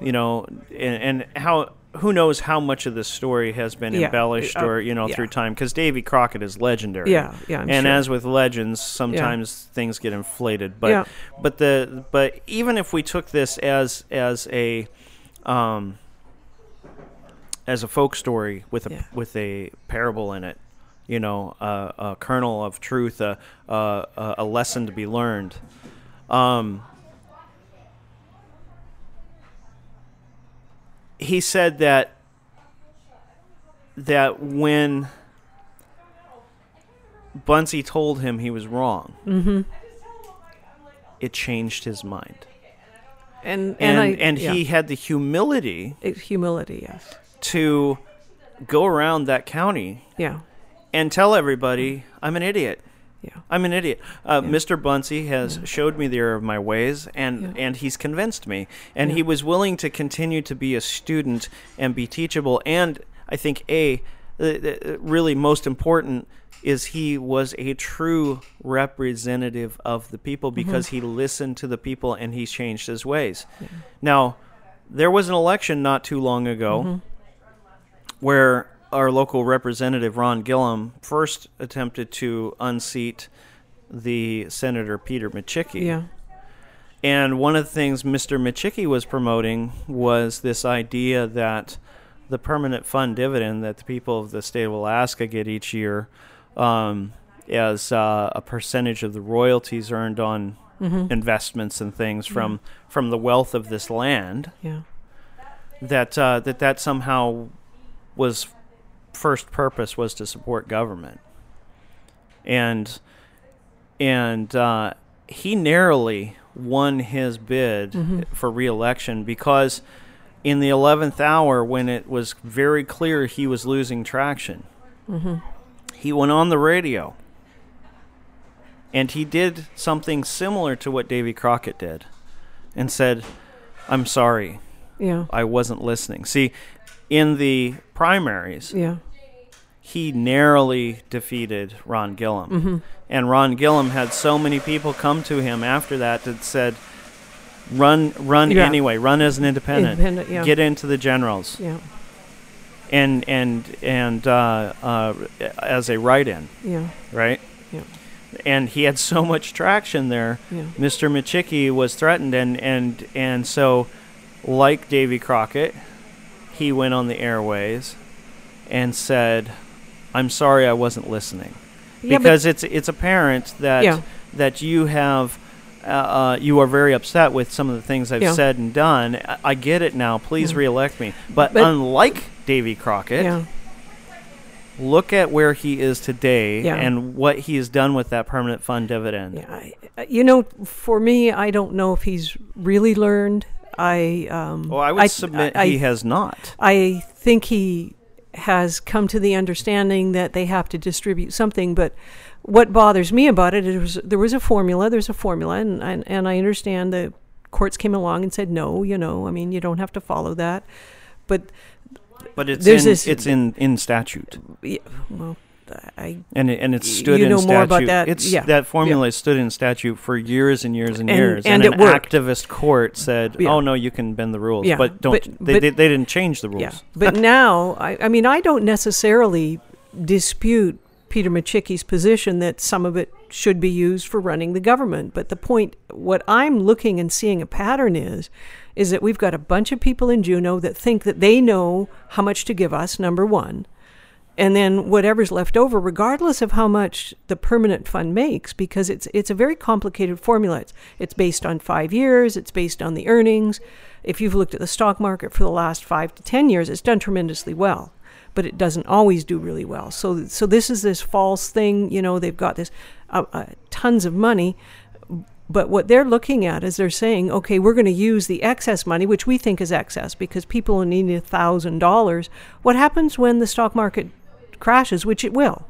you know, and, and how who knows how much of this story has been Yeah, embellished uh, or you know yeah. through time because Davy Crockett is legendary. Yeah, yeah, I'm and sure. as with legends, sometimes things get inflated. But Yeah. but the but even if we took this as as a um, as a folk story with a Yeah. with a parable in it, you know, uh, a kernel of truth, a a, a lesson to be learned. Um, he said that that when Bunsey told him he was wrong, Mm-hmm. it changed his mind, And and and, I, and yeah. he had the humility It's humility, yes. to go around that county Yeah. and tell everybody I'm an idiot. Yeah. I'm an idiot. Uh, Mr. Bunsey has showed me the error of my ways, and Yeah. and he's convinced me. And Yeah. he was willing to continue to be a student and be teachable. And I think a really most important is he was a true representative of the people Mm-hmm. because he listened to the people and he changed his ways. Now, there was an election not too long ago Mm-hmm. where our local representative Ron Gillham first attempted to unseat the Senator Peter Micciche. Yeah. And one of the things Mr. Micciche was promoting was this idea that the permanent fund dividend that the people of the state of Alaska get each year um, as uh, a percentage of the royalties earned on investments and things from from the wealth of this land. Yeah. that uh, that that somehow was first purpose was to support government, and and uh, he narrowly won his bid for reelection because in the eleventh hour, when it was very clear he was losing traction, he went on the radio. And he did something similar to what Davy Crockett did and said, I'm sorry. Yeah. I wasn't listening. See, in the primaries, Yeah. he narrowly defeated Ron Gillham. Mm-hmm. And Ron Gillham had so many people come to him after that that said, run run Yeah. anyway, run as an independent. Independent, yeah. Get into the generals. Yeah. And and and uh, uh, as a write-in, Yeah. right? Yeah. and he had so much traction there. Yeah. Mr. Micciche was threatened, and and and so, like Davy Crockett, he went on the airways and said, "I'm sorry, I wasn't listening," Yeah, because it's it's apparent that Yeah. that you have. Uh, uh, you are very upset with some of the things I've Yeah. said and done. I, I get it now. Please reelect me. But, But- unlike Davy Crockett, Yeah. look at where he is today Yeah. and what he has done with that permanent fund dividend. Yeah, I, uh, you know, for me, I don't know if he's really learned. I um, Well, I would I- submit I, he has not. I think he has come to the understanding that they have to distribute something. But what bothers me about it is there was a formula. There's a formula, and and, and I understand the courts came along and said no. You know, I mean, you don't have to follow that. But But it's in, this- it's in, in statute, yeah, well, I and it, and it's stood you in know statute. more about that, It's yeah, that formula is stood in statute for years and years and, And- years. and an it worked. activist court said, Yeah. "Oh no, you can bend the rules, Yeah, but don't." but- they, but- they, they didn't change the rules. Yeah, but now I, I mean I don't necessarily dispute Peter Micciche's position that some of it should be used for running the government. But the point, what I'm looking and seeing a pattern is, is that we've got a bunch of people in Juneau that think that they know how much to give us. Number one. And then whatever's left over, regardless of how much the permanent fund makes, because it's it's a very complicated formula. It's, it's based on five years. It's based on the earnings. If you've looked at the stock market for the last five to ten years, it's done tremendously well, but it doesn't always do really well. So so this is this false thing. You know, they've got this uh, uh, tons of money, but what they're looking at is they're saying, okay, we're going to use the excess money, which we think is excess because people need a thousand dollars. What happens when the stock market crashes, which it will?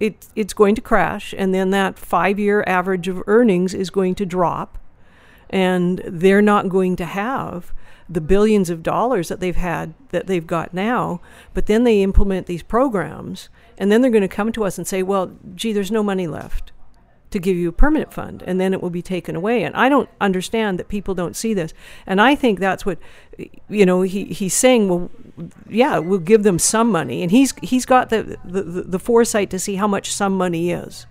It, it's going to crash, and then that five year average of earnings is going to drop, and they're not going to have the billions of dollars that they've had that they've got now, but then they implement these programs, and then they're going to come to us and say, "Well, gee, there's no money left." To give you a permanent fund and then it will be taken away. And i don't understand that people don't see this. And i think that's what you know he, he's saying well yeah we'll give them some money. And he's he's got the, the the foresight to see how much some money is.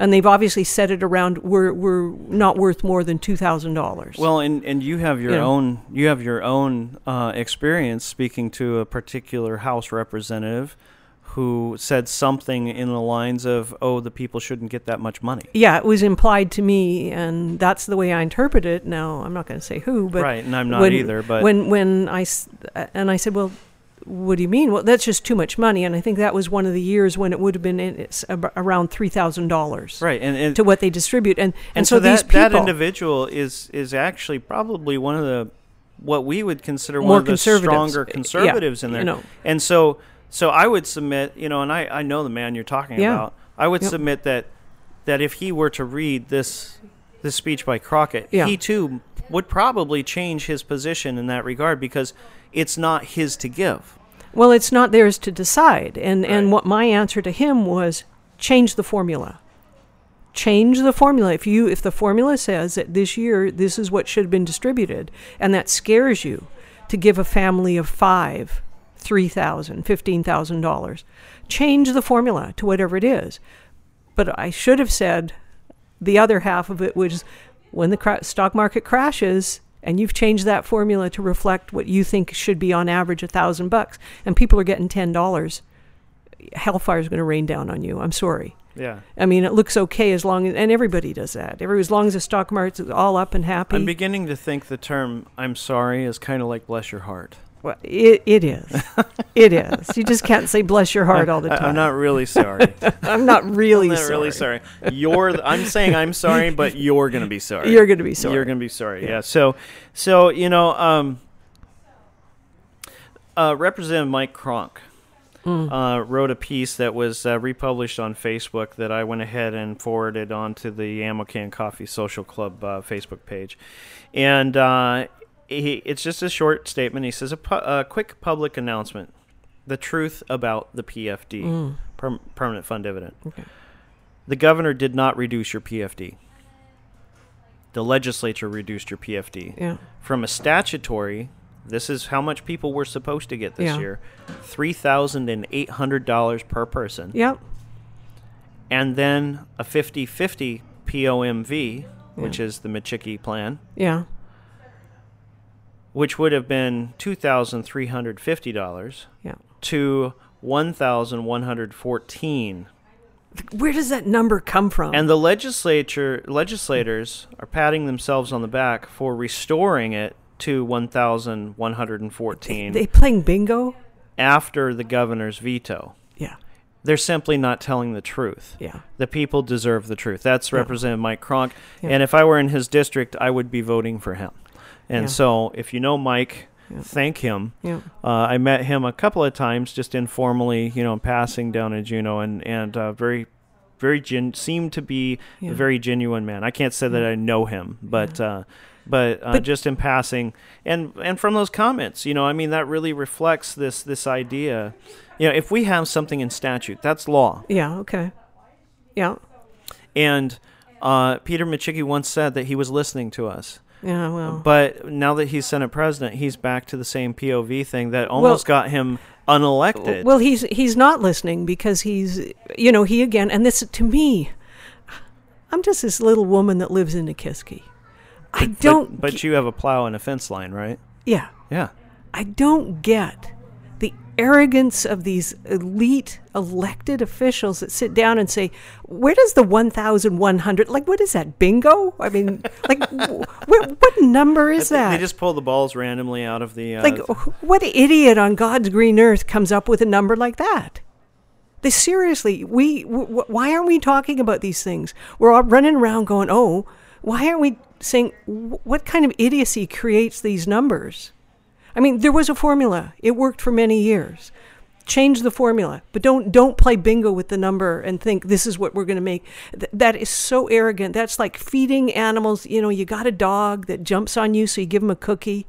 And they've obviously set it around we're we're not worth more than two thousand dollars. Well, and and you have your Yeah. own you have your own uh, experience speaking to a particular House representative who said something in the lines of, "Oh, the people shouldn't get that much money." yeah it was implied to me and that's the way i interpret it now i'm not going to say who but right, and I'm not when, either. But when when I s- uh, and I said, well, what do you mean? Well, that's just too much money, and I think that was one of the years when it would have been uh, in, ab- around three thousand dollars right, and, and to what they distribute, and and, and so, so, these that people that individual is is actually probably one of the what we would consider More one of the conservatives. stronger Yeah, conservatives in you there. know. And so so I would submit, you know, and I I know the man you're talking Yeah. about. I would Yep. submit that that if he were to read this this speech by Crockett, Yeah. he too would probably change his position in that regard because it's not his to give. Well, it's not theirs to decide, and and what my answer to him was change the formula. Change the formula. If you if the formula says that this year this is what should have been distributed, and that scares you, to give a family of five, three thousand, fifteen thousand dollars, change the formula to whatever it is. But I should have said the other half of it was when the stock market crashes and you've changed that formula to reflect what you think should be on average a thousand bucks and people are getting ten dollars hellfire's going to rain down on you i'm sorry Yeah. i mean it looks okay as long as and everybody does that every as long as the stock market's all up and happy I'm beginning to think the term "I'm sorry" is kind of like "bless your heart." Well, it, it is it is you just can't say bless your heart all the time I'm not really sorry. I'm not really I'm not sorry. really sorry. You're. th- I'm saying I'm sorry, but you're gonna be sorry. You're gonna be sorry. You're gonna be sorry. Yeah. So, so you know, um, uh, Representative Mike Cronk Mm. uh, wrote a piece that was uh, republished on Facebook that I went ahead and forwarded onto the Amocan Coffee Social Club uh, Facebook page, and uh, he, it's just a short statement. He says a, pu- a quick public announcement: the truth about the PFD, mm. perm- permanent fund dividend. The governor did not reduce your PFD. The legislature reduced your PFD yeah from a statutory. This is how much people were supposed to get this Yeah. year: three thousand and eight hundred dollars per person, yep and then a 50-50 POMV, which is the Micciche plan, yeah which would have been two thousand three hundred fifty dollars yeah to one thousand one hundred fourteen. where does that number come from And the legislature legislators are patting themselves on the back for restoring it to 1114 they playing bingo after the governor's veto. yeah They're simply not telling the truth. yeah The people deserve the truth. That's Yeah. Representative Mike Cronk. Yeah. And if I were in his district, I would be voting for him. And Yeah. so if you know Mike, Yeah. thank him. yeah Uh, I met him a couple of times, just informally, you know, passing down in Juneau, and and uh, very, very gen- seemed to be Yeah. a very genuine man. I can't say that I know him, but uh, but, uh, But- just in passing, and and from those comments, you know, I mean, that really reflects this this idea. You know, if we have something in statute, that's law. yeah okay yeah And uh, Peter Micciche once said that he was listening to us. Yeah well But now that he's Senate president, he's back to the same POV thing that almost got him unelected. Well, he's he's not listening because he's you know he again, and this to me, I'm just this little woman that lives in Nikiski. I But- don't. But, ge- you have a plow and a fence line, right? yeah, Yeah. I don't get arrogance of these elite elected officials that sit down and say, "Where does the 1,100? Like, what is that? Bingo? I mean, like, wh- what number is that? They just pull the balls randomly out of the. Uh, Like, what idiot on God's green earth comes up with a number like that? They seriously, we, w- w- why aren't we talking about these things? We're all running around going, oh, why aren't we saying wh- what kind of idiocy creates these numbers? I mean, there was a formula. It worked for many years. Change the formula, but don't don't play bingo with the number and think this is what we're going to make. Th- that is so arrogant. That's like feeding animals. You know, you got a dog that jumps on you, so you give him a cookie.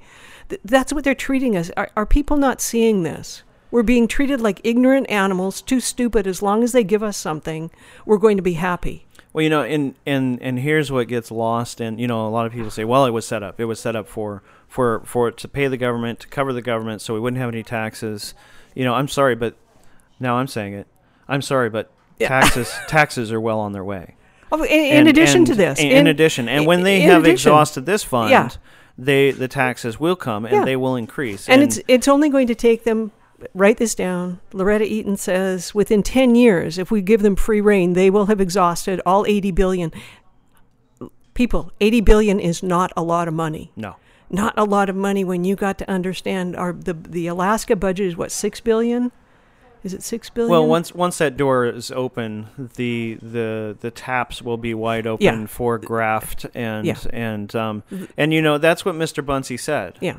Th- that's what they're treating us. Are, are people not seeing this? We're being treated like ignorant animals, too stupid. As long as they give us something, we're going to be happy. Well, you know, and and and here's what gets lost, and you know, a lot of people say, well, it was set up. It was set up for for for it to pay the government, to cover the government, so we wouldn't have any taxes. You know, I'm sorry, but now I'm saying it. I'm sorry, but taxes taxes are well on their way. Oh, in, in And- addition and- to this, in, in addition, and when they have addition- exhausted this fund, Yeah. they the taxes will come and Yeah. they will increase. and it's it's only going to take them. Write this down. Loretta Eaton says within ten years, if we give them free reign, they will have exhausted all eighty billion. People, eighty billion is not a lot of money. no. Not a lot of money when you got to understand our the the Alaska budget is what six billion. Is it six billion? Well, once once that door is open, the the the taps will be wide open Yeah. for graft and Yeah. and um and you know that's what Mr. Bunsey said. yeah,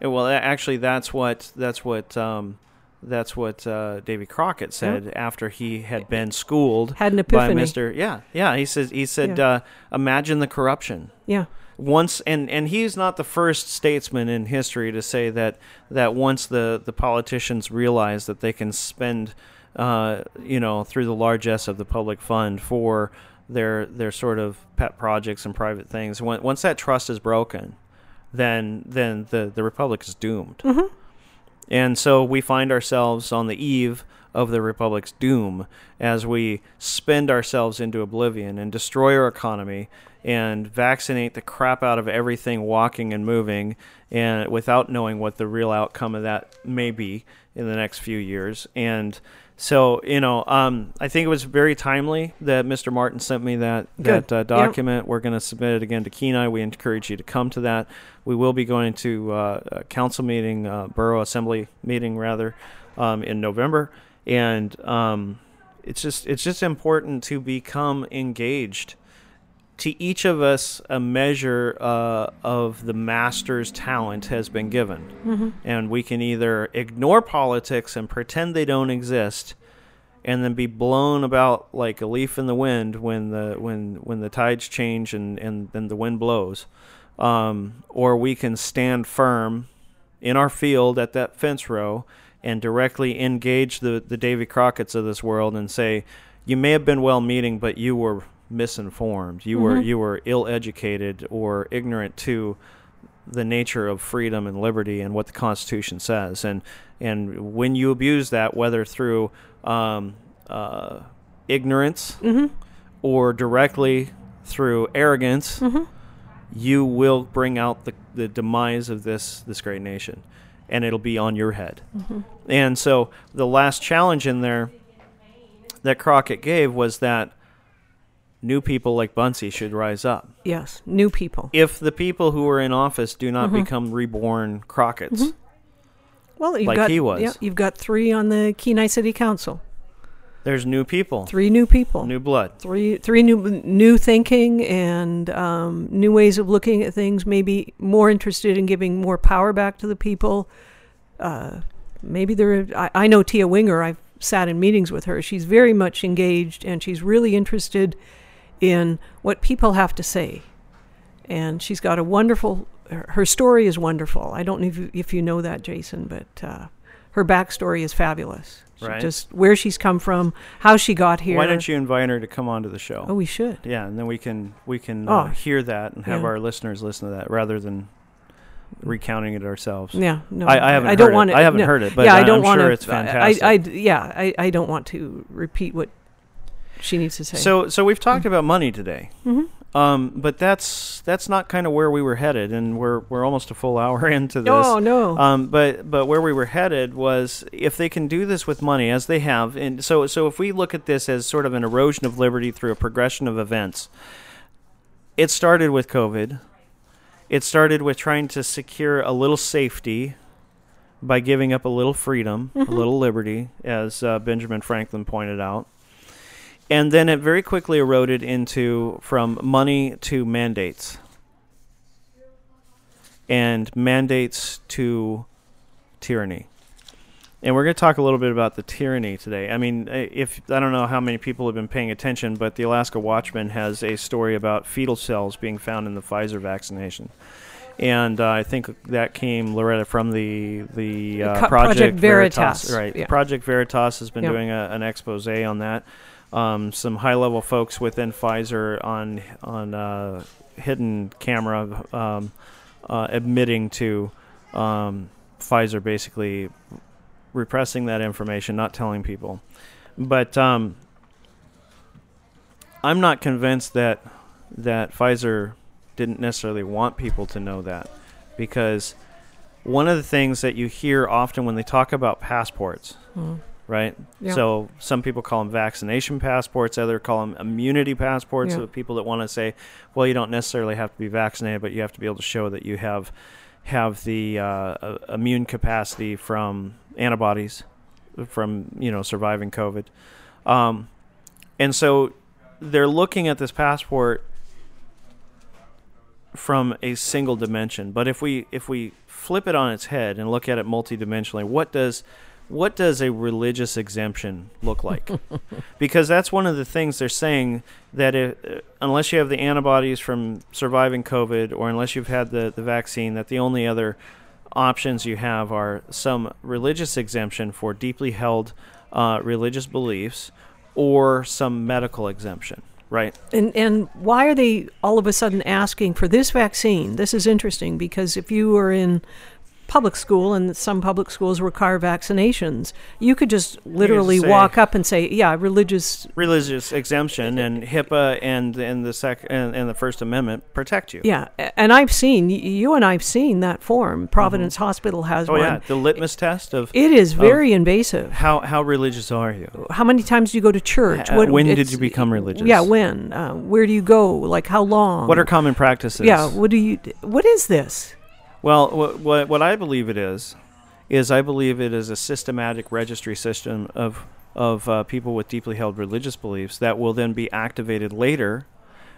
Well, actually, that's what that's what um, that's what uh, Davy Crockett said after he had been schooled Had an by epiphany. Mr. Yeah, yeah. He says he said, Yeah. uh, "Imagine the corruption." yeah. Once and and he's not the first statesman in history to say that that once the the politicians realize that they can spend, uh, you know, through the largesse of the public fund for their their sort of pet projects and private things. When, once that trust is broken, then then the the republic is doomed. Mm-hmm. And so we find ourselves on the eve of the republic's doom as we spend ourselves into oblivion and destroy our economy and vaccinate the crap out of everything walking and moving and without knowing what the real outcome of that may be in the next few years. And so, you know, um, I think it was very timely that Mr. Martin sent me that Good. that uh, Yep. document. We're going to submit it again to Kenai. We encourage you to come to that. We will be going to uh, a council meeting, uh, borough assembly meeting rather, um, in November, and um, it's just it's just important to become engaged. To each of us, a measure uh, of the master's talent has been given, and we can either ignore politics and pretend they don't exist, and then be blown about like a leaf in the wind when the when when the tides change and and then the wind blows. Um, or we can stand firm in our field at that fence row and directly engage the the Davy Crockett's of this world and say you may have been well meaning but you were misinformed. You were you were ill educated or ignorant to the nature of freedom and liberty and what the Constitution says. And and when you abuse that, whether through um, uh, ignorance or directly through arrogance, you will bring out the, the demise of this this great nation, and it'll be on your head. And so the last challenge in there that Crockett gave was that new people like Bunsey should rise up Yes, new people. if the people who are in office do Mm-hmm. not become reborn Crockett's. Well, you've Like got he was. Yeah, you've got three on the Kenai City Council. There's new people, Three new people. new blood. three three new new thinking and um, new ways of looking at things. Maybe more interested in giving more power back to the people. Uh, maybe there. I, I know Teea Winger. I've sat in meetings with her. She's very much engaged and she's really interested in what people have to say. And she's got a wonderful. Her her story is wonderful. I don't know if you, if you know that, Jason, but uh, her backstory is fabulous. She Right. Just where she's come from, how she got here. Why don't you invite her to come onto the show? Oh, we should. Yeah, and then we can we can Oh. uh, hear that and have Yeah. our listeners listen to that rather than recounting it ourselves. Yeah, no, I- I haven't I don't it. want to. I haven't no. heard it, but yeah, I- don't I'm want sure to. it's fantastic. I, I, yeah, I, I don't want to repeat what she needs to say. So so we've talked about money today. Mhm. Um, but that's that's not kind of where we were headed, and we're we're almost a full hour into this. oh no, Um, but but where we were headed was if they can do this with money as they have, and so so if we look at this as sort of an erosion of liberty through a progression of events, it started with COVID. It started with trying to secure a little safety by giving up a little freedom, a little liberty, as uh, Benjamin Franklin pointed out. And then it very quickly eroded into from money to mandates and mandates to tyranny. And we're going to talk a little bit about the tyranny today. I mean, i- if I don't know how many people have been paying attention, but the Alaska Watchman has a story about fetal cells being found in the Pfizer vaccination. and uh, I think that came Loretta from the the uh, Co- Project Veritas, right? yeah. Project Veritas has been doing a, an expose on that. Um, some high level folks within Pfizer on on uh, hidden camera um, uh, admitting to um, Pfizer basically repressing that information, not telling people. But um, I'm not convinced that that Pfizer didn't necessarily want people to know that because one of the things that you hear often when they talk about passports, right? Yeah. So some people call them vaccination passports, other call them immunity passports. Yeah. So people that want to say, well, you don't necessarily have to be vaccinated, but you have to be able to show that you have have the uh, uh, immune capacity from antibodies from you know surviving COVID, um, and so they're looking at this passport from a single dimension. But if we if we flip it on its head and look at it multidimensionally, what does what does a religious exemption look like? because that's one of the things they're saying that if, uh, unless you have the antibodies from surviving COVID or unless you've had the, the vaccine, that the only other options you have are some religious exemption for deeply held uh, religious beliefs or some medical exemption, right? And and why are they all of a sudden asking for this vaccine? This is interesting because if you were in public school and some public schools require vaccinations, you could just literally walk up and say, "Yeah, religious." religious exemption and HIPAA and and the sec and, and the First Amendment protect you. Yeah, and I've seen you and I've seen that form. Providence Hospital has Oh one. yeah, the litmus test of It is very invasive. how how religious are you? How many times do you go to church? Uh, when did you become religious? Yeah, when? Uh, where do you go? Like how long? What are common practices? Yeah, what do you? What is this? Well, what, what what I believe it is, is I believe it is a systematic registry system of of uh, people with deeply held religious beliefs that will then be activated later,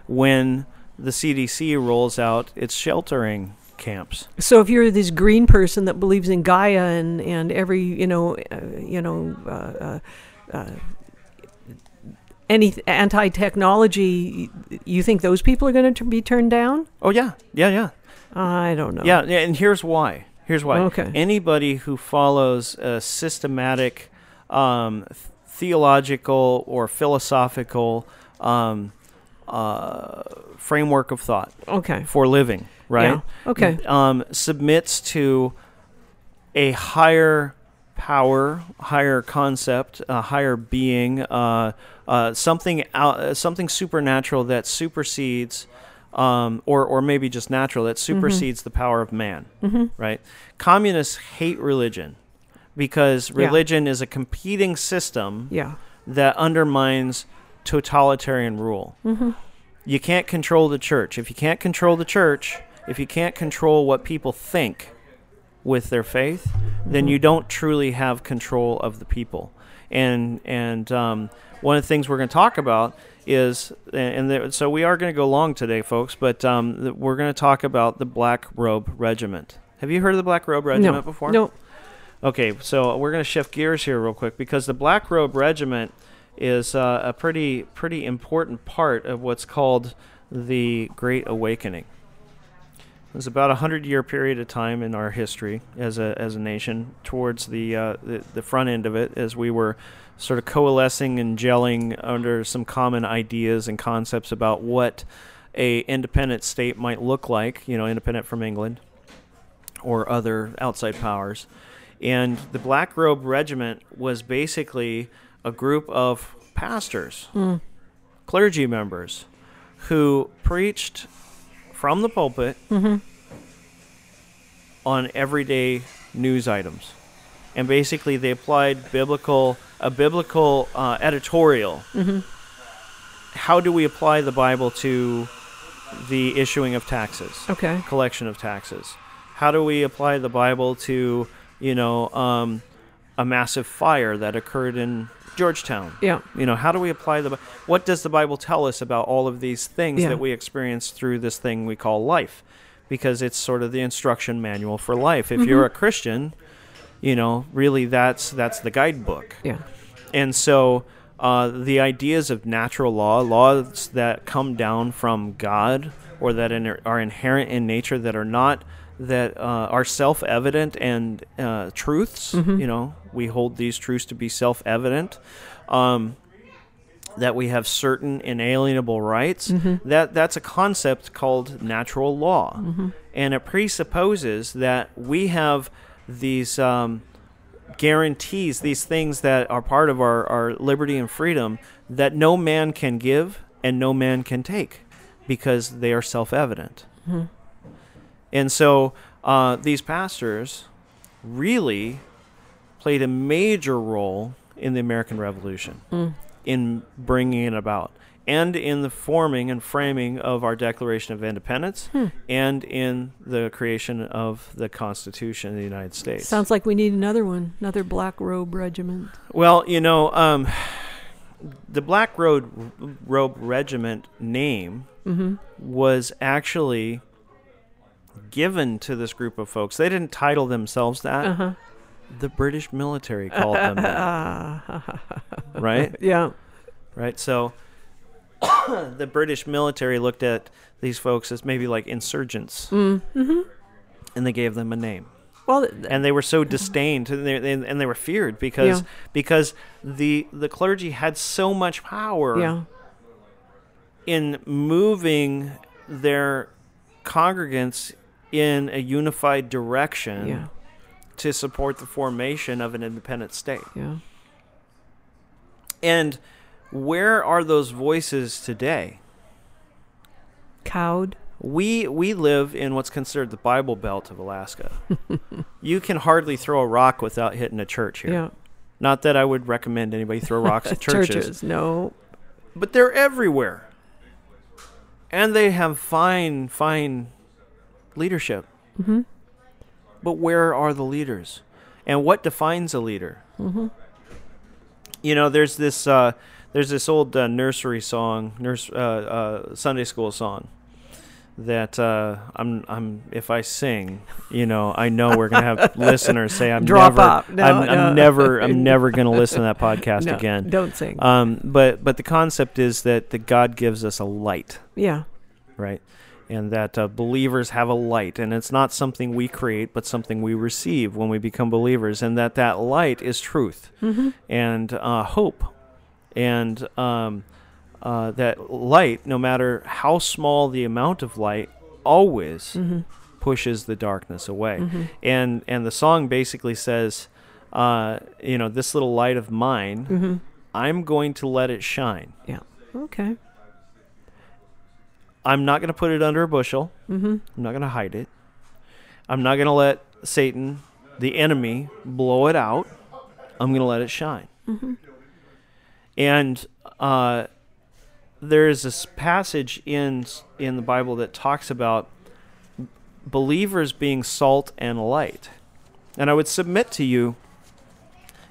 when the CDC rolls out its sheltering camps. So if you're this green person that believes in Gaia and, and every you know uh, you know uh, uh, uh, any anti technology, you think those people are going to be turned down? Oh yeah, yeah, yeah. I don't know. Yeah, and here's why. Here's why. Okay. Anybody who follows a systematic, um, theological or philosophical um, uh, framework of thought Okay. for living, right? Yeah. Okay. Um, submits to a higher power, higher concept, a higher being, uh, uh, something out, uh, something supernatural that supersedes, um, or or maybe just natural that Mm-hmm. supersedes the power of man. Right? Communists hate religion because Yeah. religion is a competing system Yeah. that undermines totalitarian rule. Mm-hmm. You can't control the church. If you can't control the church, if you can't control what people think with their faith, then you don't truly have control of the people. And and um, one of the things we're going to talk about is, and there, so we are going to go long today, folks. But um, we're going to talk about the Black Robe Regiment. Have you heard of the Black Robe Regiment No. before? No. Okay, so we're going to shift gears here real quick because the Black Robe Regiment is uh, a pretty pretty important part of what's called the Great Awakening. It was about a hundred year period of time in our history as a as a nation towards the, uh, the the front end of it as we were sort of coalescing and gelling under some common ideas and concepts about what a independent state might look like, you know, independent from England or other outside powers. And the Black Robe Regiment was basically a group of pastors, hmm. clergy members, who preached from the pulpit mm-hmm. on everyday news items. And basically, they applied biblical a biblical uh, editorial. How do we apply the Bible to the issuing of taxes? Okay. collection of taxes? How do we apply the Bible to, you know, um, a massive fire that occurred in Georgetown? Yeah. You know, how do we apply the? What does the Bible tell us about all of these things Yeah. that we experience through this thing we call life? Because it's sort of the instruction manual for life. If you're a Christian, you know, really that's that's the guidebook Yeah. and so uh, the ideas of natural law, laws that come down from God or that in, are inherent in nature that are not that uh, are self-evident and uh, truths. You know, we hold these truths to be self-evident. Um, that we have certain inalienable rights. That that's a concept called natural law, and it presupposes that we have these um, guarantees, these things that are part of our, our liberty and freedom that no man can give and no man can take because they are self-evident. And so uh, these pastors really played a major role in the American Revolution in bringing it about and in the forming and framing of our Declaration of Independence and in the creation of the Constitution of the United States. Sounds like we need another one, another black robe regiment. Well, you know, um, the Black Road Robe Regiment name was actually given to this group of folks. They didn't title themselves that. Uh-huh. The British military called them that. right? Yeah. Right. So the British military looked at these folks as maybe like insurgents, mm-hmm. and they gave them a name Well, th- and they were so disdained and they, they- and they were feared because Yeah. because the the clergy had so much power yeah. in moving their congregants in a unified direction Yeah. to support the formation of an independent state. Yeah. And where are those voices today? Cowed. We we live in what's considered the Bible Belt of Alaska. you can hardly throw a rock without hitting a church here. Yeah. Not that I would recommend anybody throw rocks at churches, No. but they're everywhere. And they have fine, fine leadership. Mm-hmm. But where are the leaders? And what defines a leader? Mm-hmm. You know, there's this uh, there's this old uh, nursery song, nurse uh, uh, Sunday school song that uh, I'm I'm if I sing, you know, I know we're gonna have listeners say I'm Drop never. No, I'm, no. I'm never I'm never gonna listen to that podcast No, again. don't sing. Um, but but the concept is that the God gives us a light, yeah. right? And that uh, believers have a light, and it's not something we create, but something we receive when we become believers, and that that light is truth and uh, hope, and um, uh, that light, no matter how small the amount of light, always pushes the darkness away. And and the song basically says, uh, you know, this little light of mine, I'm going to let it shine. Yeah. Okay. I'm not going to put it under a bushel. Mm-hmm. I'm not going to hide it. I'm not going to let Satan, the enemy, blow it out. I'm going to let it shine. And uh, there is this passage in in the Bible that talks about believers being salt and light. And I would submit to you,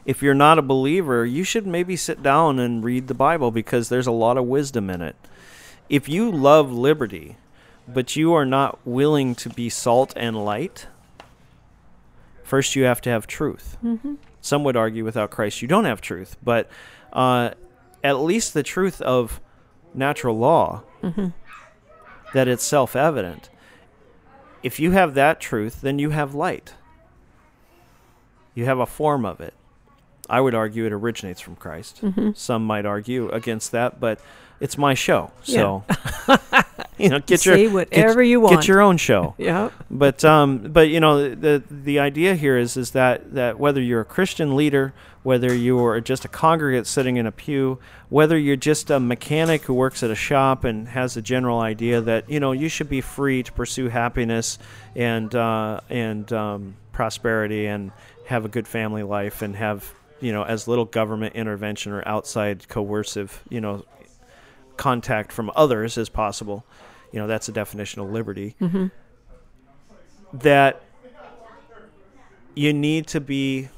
if you're not a believer, you should maybe sit down and read the Bible because there's a lot of wisdom in it. If you love liberty, but you are not willing to be salt and light, first you have to have truth. Some would argue without Christ you don't have truth, but uh, at least the truth of natural law, that it's self evident. If you have that truth, then you have light. You have a form of it. I would argue it originates from Christ. Some might argue against that, but it's my show. So, you know, get your Say get- you want. Get your own show Yeah. but um, but you know the the idea here is is that that whether you're a Christian leader, whether you are just a congregant sitting in a pew, whether you're just a mechanic who works at a shop and has a general idea that you know you should be free to pursue happiness and uh, and um, prosperity and have a good family life and have you know as little government intervention or outside coercive you know contact from others as possible. You know that's a definition of liberty that you need to be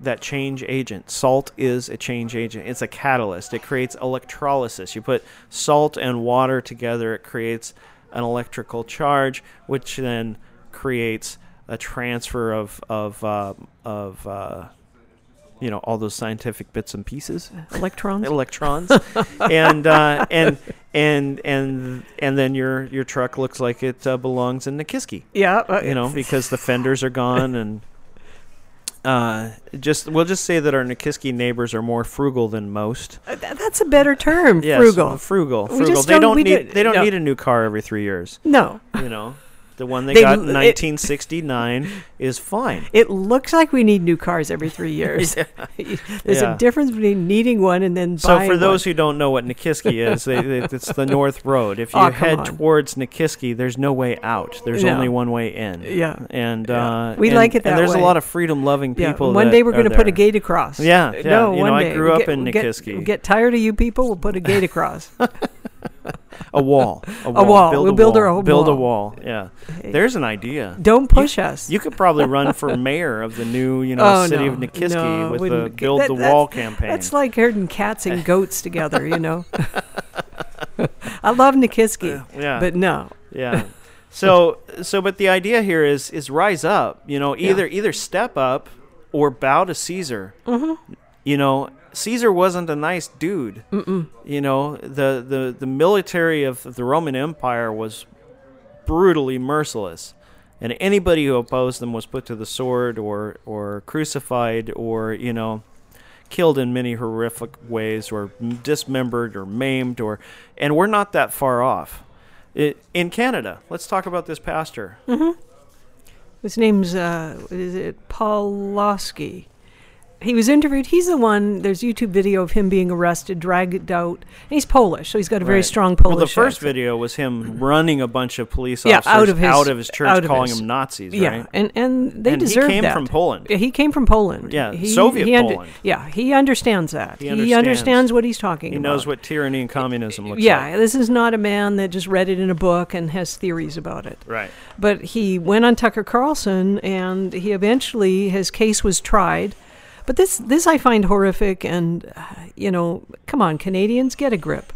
that change agent. Salt is a change agent. It's a catalyst. It creates electrolysis. You put salt and water together, it creates an electrical charge, which then creates a transfer of of uh, of uh, you know all those scientific bits and pieces, Electrons. electrons, and uh, and and and and then your your truck looks like it uh, belongs in Nikiski, yeah. uh, you know, because the fenders are gone and. Uh, just we'll just say that our Nikiski neighbors are more frugal than most. uh, th- that's a better term. Yes, frugal. frugal, frugal. They don't- don't need don't- they don't no. need a new car every three years. No. You know, the one they, They got in it- 1969 is fine. It looks like we need new cars every three years. There's Yeah. a difference between needing one and then So for those one. who don't know what Nikiski is, they, they, it's the North Road. If you Oh, head towards Nikiski, there's no way out. There's No. only one way in. Yeah. and Yeah. uh, We and- like it that And there's way. a lot of freedom-loving yeah, people. one day we're going to put a gate across. Yeah, Uh, yeah. No, You know, one I grew We'll up get- in get- Nikiski. we'll Get tired of you people, we'll put a gate across. A wall. A wall. wall. Build We'll a build wall. our own Build a wall. wall. Yeah. There's an idea. Don't push us. You could probably run for mayor of the new, you know, oh, city no, of Nikiski no, with the build that- the wall campaign. That's like herding cats and goats together, you know. I love Nikiski, yeah. but no. Yeah. So so but the idea here is is rise up, you know, Yeah. either either step up or bow to Caesar. Mm-hmm. You know, Caesar wasn't a nice dude. Mm-mm. You know, the the the military of the Roman Empire was brutally merciless. And anybody who opposed them was put to the sword or or crucified or, you know, killed in many horrific ways or dismembered or maimed or and we're not that far off it, in canada let's talk about this pastor His name's uh, is it Paul Losky. He was interviewed. He's the one. There's YouTube video of him being arrested, dragged out. And he's Polish, so he's got a very Right. strong Polish. well the first accent. video was him running a bunch of police officers Yeah, out of his- out of his church of calling his- them nazis Yeah, right and and they And he came that. from Poland. Yeah, he came from Poland. Yeah, he, Soviet he under- Poland. Yeah, he understands that. He He understands. understands, what he's talking he about. knows what tyranny and communism looks Yeah, like this is not a man that just read it in a book and has theories about it. right But he went on Tucker Carlson, and he eventually his case was tried. But this this I find horrific, and you know, come on, Canadians, get a grip.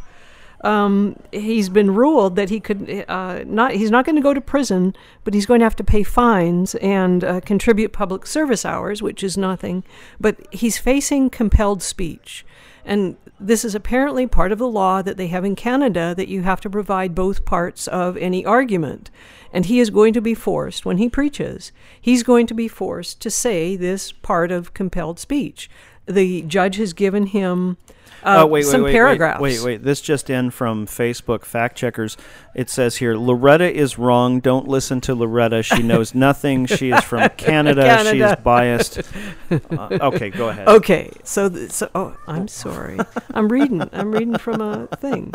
Um, he's been ruled that he could uh, not. He's not going to go to prison, but he's going to have to pay fines and uh, contribute public service hours, which is nothing. But he's facing compelled speech, and this is apparently part of the law that they have in Canada that you have to provide both parts of any argument. And he is going to be forced, when he preaches, he's going to be forced to say this part of compelled speech. The judge has given him uh, oh wait, wait, some wait, paragraphs. Wait, wait, wait. This just in from Facebook fact checkers. It says here Loretta is wrong. Don't listen to Loretta. She knows nothing. She is from Canada. She is biased. Uh, okay, go ahead. Okay, so th- so oh, I'm sorry. I'm reading. I'm reading from a thing.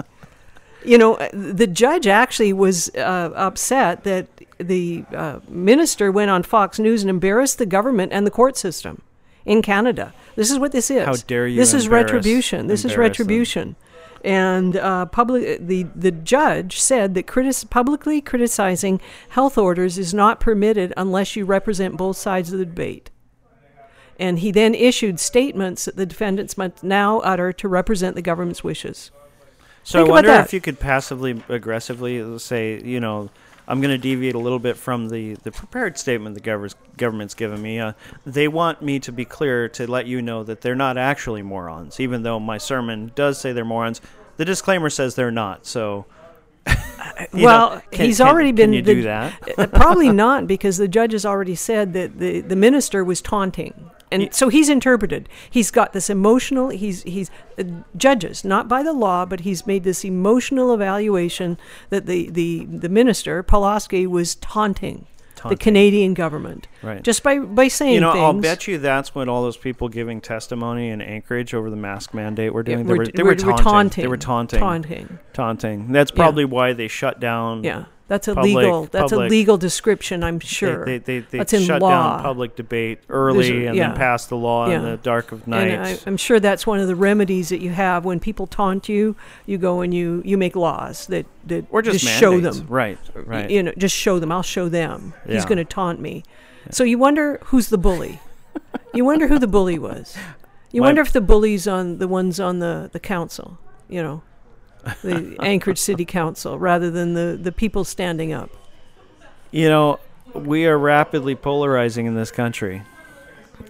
You know, uh, the judge actually was uh, upset that the uh, minister went on Fox News and embarrassed the government and the court system in Canada. This is what this is. How dare you This is retribution. This is retribution. And uh, public, the the judge said that critis- publicly criticizing health orders is not permitted unless you represent both sides of the debate. And he then issued statements that the defendants must now utter to represent the government's wishes. So Think I wonder if you could passively aggressively say, you know, I'm going to deviate a little bit from the, the prepared statement the government's, government's given me. Uh, they want me to be clear to let you know that they're not actually morons, even though my sermon does say they're morons. The disclaimer says they're not. So, you well, know, can- he's can- already been Can you the- do that? Probably not, because the judge has already said that the, the minister was taunting. And so he's interpreted. He's got this emotional. He's he's uh, judges not by the law, but he's made this emotional evaluation that the the the minister Pulaski was taunting, the Canadian government Right. just by by saying You know, things. I'll bet you that's what all those people giving testimony in Anchorage over the mask mandate were Yeah, doing. they we're- they we're- were we're taunting. They were taunting. taunting. Taunting. Taunting. That's probably why they shut down. Yeah, that's a Public- legal. That's public- a legal description. I'm They- sure. They, they, they, that's in shut law. down public debate early There's and yeah. then passed the law in the dark of And I, night. I'm sure that's one of the remedies that you have when people taunt you. You go and you you make laws that that or just, show them. Right, right. You know, just show them. I'll show them. He's going to taunt me. So you wonder who's the bully. you wonder who the bully was. You My- wonder if the bullies on the ones on the the council. You know, the Anchorage City Council, rather than the the people standing up. You know, we are rapidly polarizing in this country.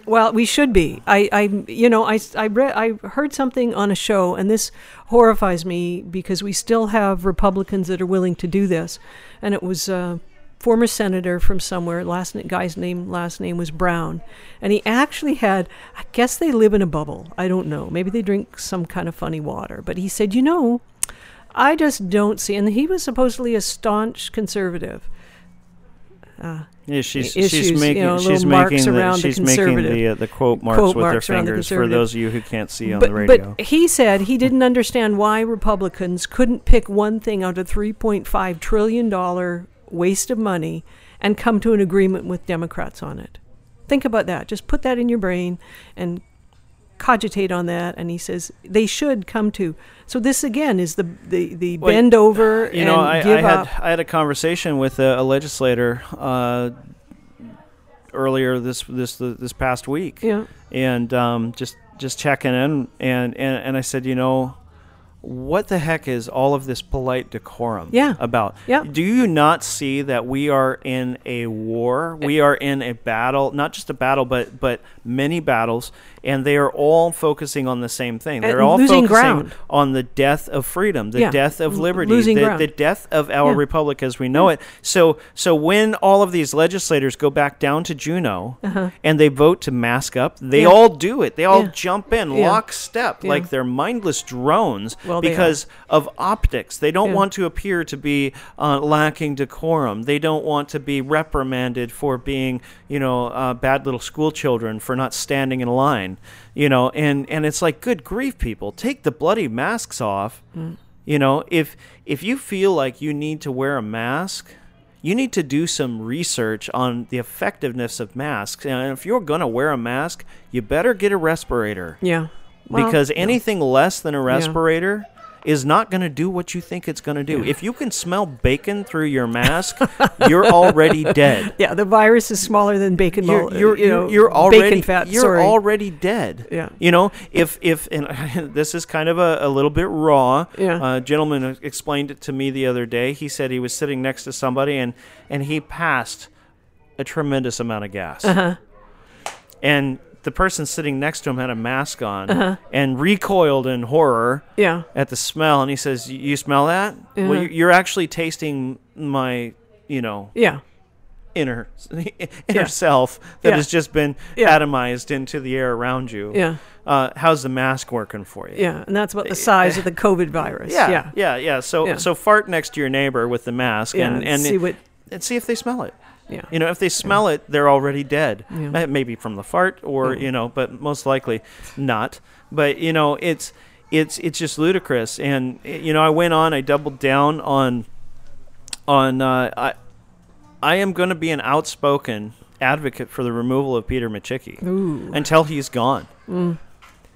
Well, we should be. I, I you know, I, I read, I heard something on a show, and this horrifies me because we still have Republicans that are willing to do this, and it was a former senator from somewhere. Last guy's name, last name was Brown, and he actually had. I guess they live in a bubble. I don't know. Maybe they drink some kind of funny water. But he said, you know, I just don't see. And he was supposedly a staunch conservative. Uh, Yeah, she's issues, she's you making know, she's making the, around the she's making the uh, the quote marks quote with marks the fingers for those of you who can't see on but, the radio. But he said he didn't understand why Republicans couldn't pick one thing out of $3.5 trillion waste of money and come to an agreement with Democrats on it. Think about that. Just put that in your brain and cogitate on that. And he says they should come to. So this again is the the, the Well, bend over you know, I, I had up. I had a conversation with a, a legislator uh, earlier this this this past week, Yeah. and um, just just checking in, and, and and I said, you know, what the heck is all of this polite decorum Yeah. about? Yeah. Do you not see that we are in a war? We are in a battle, not just a battle, but but many battles, and they are all focusing on the same thing. They're And all focusing ground. on the death of freedom, the Yeah. death of L- liberty, losing the, the death of our Yeah. republic as we know it. So so when all of these legislators go back down to Juneau and they vote to mask up, they Uh-huh. Yeah. all do it. They all Yeah. jump in Yeah. lockstep Yeah. like they're mindless drones Well, are. because of optics. They don't Yeah. want to appear to be uh, lacking decorum. They don't want to be reprimanded for being, you know, uh, bad little school children for not standing in line. You know, and and it's like, good grief, people, take the bloody masks off. Mm. You know, if if you feel like you need to wear a mask. You need to do some research on the effectiveness of masks. And if you're going to wear a mask, you better get a respirator Yeah. Well, because no. anything less than a respirator is not going to do what you think it's going to do. If you can smell bacon through your mask, you're already dead. Yeah, the virus is smaller than bacon. You're you're, you know, you're, you're already bacon fat. you're sorry. already dead. Yeah. You know, if if and this is kind of a, a little bit raw. Yeah. A gentleman explained it to me the other day. He said he was sitting next to somebody and and he passed a tremendous amount of gas. Uh-huh. And the person sitting next to him had a mask on and recoiled in horror yeah. at the smell. And he says, "You smell that? Well, Uh-huh. you- you're actually tasting my, you know, Yeah. inner inner Yeah. self that Yeah. has just been Yeah. atomized into the air around you. Yeah. Uh, how's the mask working for you? Yeah, and that's about the size of the COVID virus. Yeah, yeah, yeah, yeah. So, so fart next to your neighbor with the mask, and and see what- and see if they smell it. Yeah. You know, if they smell it, they're already dead. Yeah. Maybe from the fart, or you know, but most likely not. But you know, it's it's it's just ludicrous. And you know, I went on. I doubled down on on. Uh, I I am going to be an outspoken advocate for the removal of Peter Micciche until he's gone. Mm.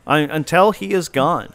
I, until he is gone,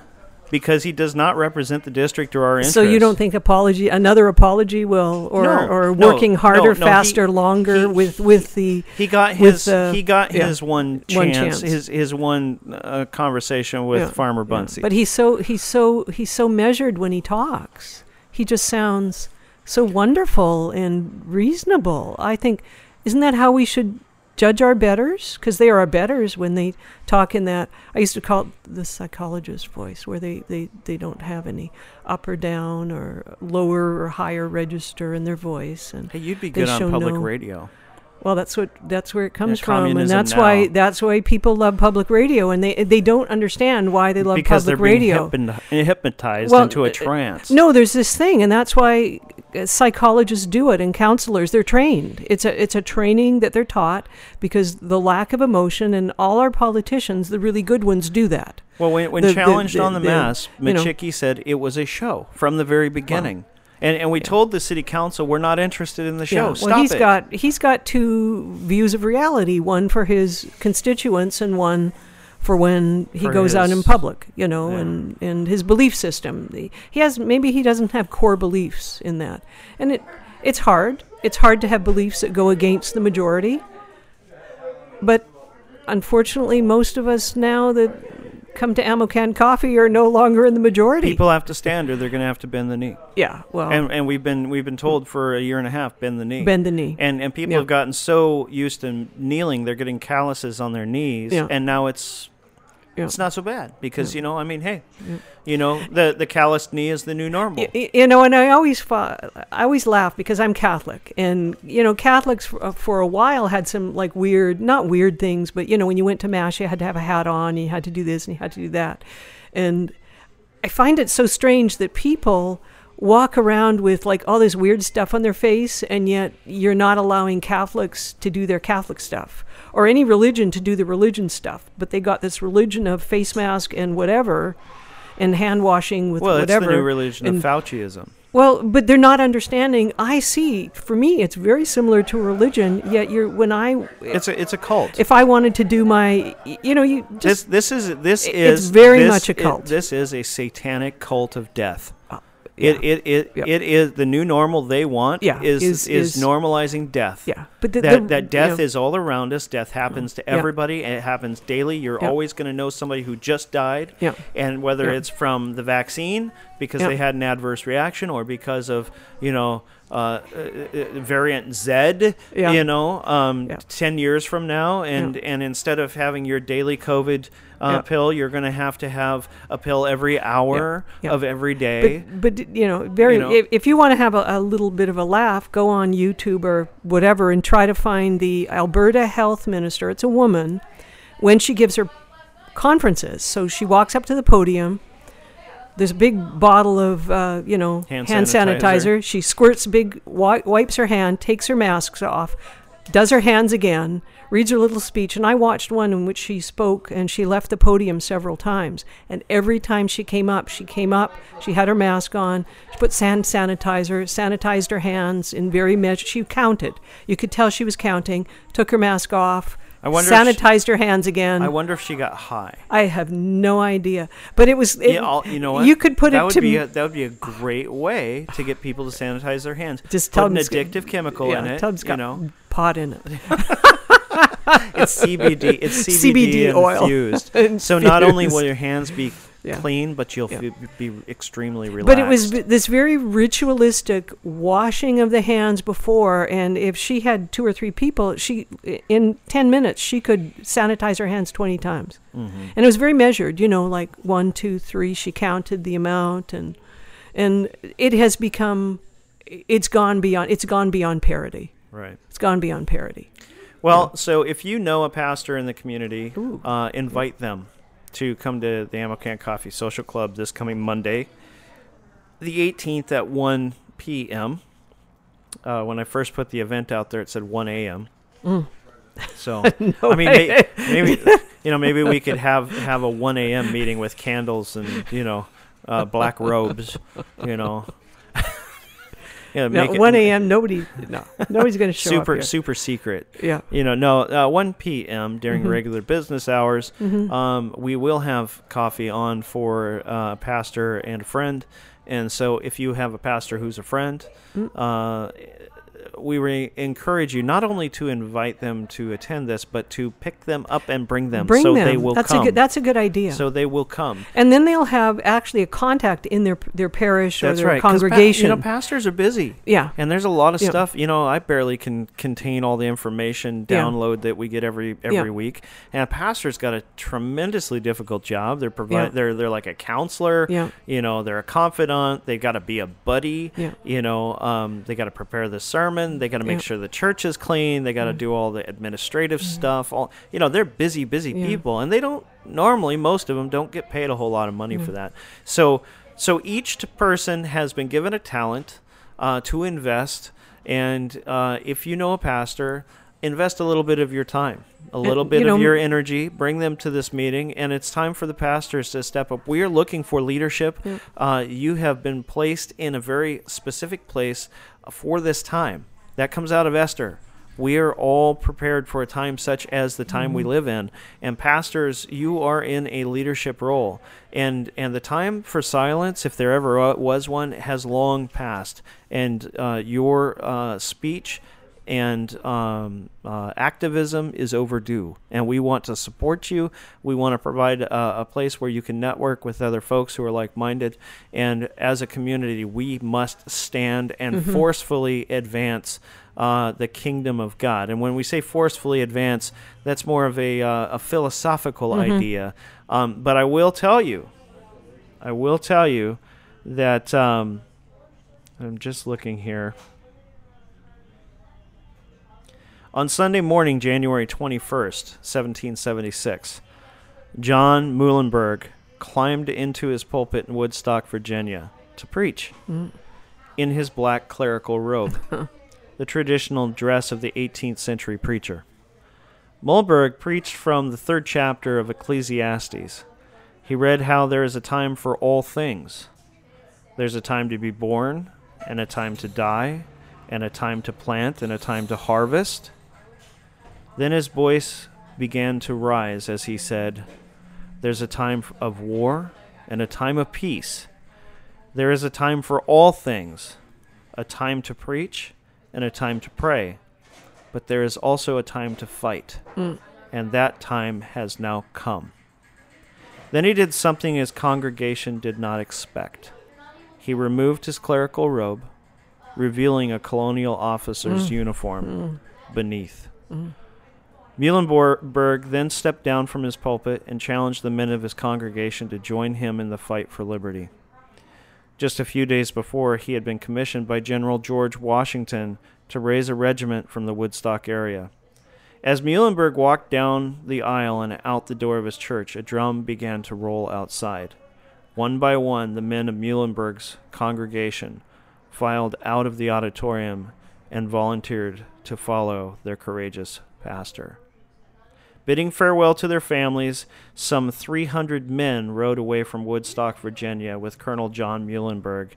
because he does not represent the district or our interests. So you don't think apology, another apology will, or No, or no, working harder, no, no, he- faster, longer he- with with the He got his. uh, he got yeah, his one chance. one chance. His his one uh, conversation with yeah, Farmer yeah. But he's so he's so he's so measured when he talks. He just sounds so wonderful and reasonable. I think isn't that how we should judge our betters? Because they are our betters when they talk in that. I used to call it the psychologist voice, where they, they, they don't have any up or down or lower or higher register in their voice. And hey, you'd be good on public no- radio. Well, that's what that's where it comes Yeah, from, and that's why that's why people love public radio, and they they don't understand why they love because public radio. Because they're hypnotized Well, into a trance. No, there's this thing, and that's why uh, psychologists do it and counselors. They're trained. It's a it's a training that they're taught because the lack of emotion and all our politicians, the really good ones, do that. Well, when, when the- challenged the- on the, mass, you know. Said it was a show from the very beginning. And and we told the city council we're not interested in the show. Yeah, Stop well, he's it. got he's got two views of reality: one for his constituents, and one for when he For goes out in public. You know, yeah. and and his belief system. The- He has maybe he doesn't have core beliefs in that, and it it's hard. It's hard to have beliefs that go against the majority. But unfortunately, most of us now that come to Ammo Can Coffee are no longer in the majority. People have to stand, or they're going to have to bend the knee. yeah, well, And and we've been we've been told for a year and a half, bend the knee. bend the knee. And and people Yeah. have gotten so used to kneeling, they're getting calluses on their knees, Yeah. and now it's Yeah. it's not so bad because you know, I mean, hey, you know, the the calloused knee is the new normal. Y- y- you know, and I always I always laugh because I'm Catholic, and you know, Catholics for, uh, for a while had some like weird, not weird things, but you know, when you went to mass, you had to have a hat on, you had to do this, and you had to do that, and I find it so strange that people walk around with like all this weird stuff on their face, and yet you're not allowing Catholics to do their Catholic stuff or any religion to do the religion stuff, but they got this religion of face mask and whatever. And hand washing with well, whatever. it's the new religion and- of Fauciism. well, but they're not understanding. I see. For me, it's very similar to religion. Yet, you're when I, It's a it's a cult. if I wanted to do my, you know, you this just this is this It's is very this much a cult. this is a satanic cult of death. Yeah. It it it, Yep. it is the new normal they want. Yeah, is is- is, is- normalizing death. yeah. But the, that the- that death yeah. is all around us. Death happens to Yeah. everybody, and it happens daily. You're Yeah. always going to know somebody who just died, Yeah. and whether Yeah. it's from the vaccine because Yeah. they had an adverse reaction, or because of you know uh, uh, uh, variant Z, Yeah. you know, um, Yeah. ten years from now, and and instead of having your daily COVID. Uh, Yeah. pill. You're going to have to have a pill every hour Yeah. of every day. But, but you know, very. You know. If, if you want to have a, a little bit of a laugh, go on YouTube or whatever and try to find the Alberta Health Minister. It's a woman. When she gives her conferences, so she walks up to the podium. A big bottle of, uh, you know, Hand hand, sanitizer. sanitizer. She squirts big, wi- wipes her hand, takes her masks off, does her hands again, reads her little speech. And I watched one in which she spoke and she left the podium several times. And every time she came up, she came up, she had her mask on, she put hand sanitizer, sanitized her hands in very measured. She counted. You could tell she was counting, took her mask off. I wonder if she- sanitized her hands again. I wonder if she got high. I have no idea, but it was. It, yeah, you know what? You could put that it would to be a, that would be a great way to get people to sanitize their hands. Just put tell an them it's got- addictive chemical yeah, in it. them it's you know, pot in it. it's CBD. It's CBD, CBD oil. infused. so not only will your hands be Yeah. clean, but you'll Yeah. f- be extremely relaxed. But it was this very ritualistic washing of the hands before, and if she had two or three people, she in ten minutes she could sanitize her hands twenty times, Mm-hmm. and it was very measured. You know, like one, two, three. She counted the amount, and and it has become, it's gone beyond. It's gone beyond parody. right. It's gone beyond parody. Well, so if you know a pastor in the community, uh, invite them to come to the Ammo Can Coffee Social Club this coming Monday, the 18th at 1 p.m. Uh, when I first put the event out there, it said 1 a.m. So I mean, may, maybe you know, maybe we could have have a 1 a.m. meeting with candles and you know, uh, black robes. You know, yeah, Now, make one a.m. Nobody, no, nobody's going to show super up. here. super secret Yeah. you know no uh, 1 p.m during Mhm. regular business hours Mhm. um, we will have coffee on for uh, a pastor and a friend and so if you have a pastor who's a friend Mm. uh, we re- encourage you not only to invite them to attend this but to pick them up and bring them Bring so them. they will that's come a good. That's a good idea. so they will come and then they'll have actually a contact in their their parish or that's their right 'cause pa- congregation. you know pastors are busy yeah. And there's a lot of Yeah. stuff, you know, I barely can contain all the information Yeah. download that we get every every Yeah. week. And a pastor's got a tremendously difficult job. They're provide Yeah. they're they're like a counselor, Yeah. you know, they're a confidant, They've got to be a buddy, Yeah. you know, um, they got to prepare the sermon, they got to make. Mm. sure the church is clean, they got to do all the administrative stuff. All you know, they're busy busy Yeah. people and they don't normally most of them don't get paid a whole lot of money for that. So so each person has been given a talent uh, to invest, and uh, if you know a pastor, invest a little bit of your time, a little bit you know, of your energy. Bring them to this meeting, and it's time for the pastors to step up. We are looking for leadership. Yeah. Uh, you have been placed in a very specific place for this time. That comes out of Esther. We are all prepared for a time such as the time Mm-hmm. we live in. And pastors, you are in a leadership role. And and the time for silence, if there ever was one, has long passed. And uh, your uh, speech and um, uh, activism is overdue. And we want to support you. We want to provide a, a place where you can network with other folks who are like minded. And as a community, we must stand and forcefully advance. Uh, the kingdom of God, and when we say forcefully advance, that's more of a, uh, a philosophical idea. Um, but I will tell you, I will tell you that um, I'm just looking here. On Sunday morning, January 21st, 1776, John Muhlenberg climbed into his pulpit in Woodstock, Virginia, to preach in his black clerical robe, the traditional dress of the 18th century preacher. Muhlenberg preached from the third chapter of Ecclesiastes. He read how there is a time for all things. There's a time to be born, and a time to die, and a time to plant, and a time to harvest. Then his voice began to rise as he said, There's a time of war and a time of peace. There is a time for all things, a time to preach and a time to pray. But there is also a time to fight, mm. and that time has now come. Then he did something his congregation did not expect. He removed his clerical robe, revealing a colonial officer's mm. uniform mm. beneath. Muhlenberg then stepped down from his pulpit and challenged the men of his congregation to join him in the fight for liberty. Just a few days before, he had been commissioned by General George Washington to raise a regiment from the Woodstock area. As Muhlenberg walked down the aisle and out the door of his church, a drum began to roll outside. One by one, the men of Muhlenberg's congregation filed out of the auditorium and volunteered to follow their courageous pastor. Bidding farewell to their families, some 300 men rode away from Woodstock, Virginia, with Colonel John Muhlenberg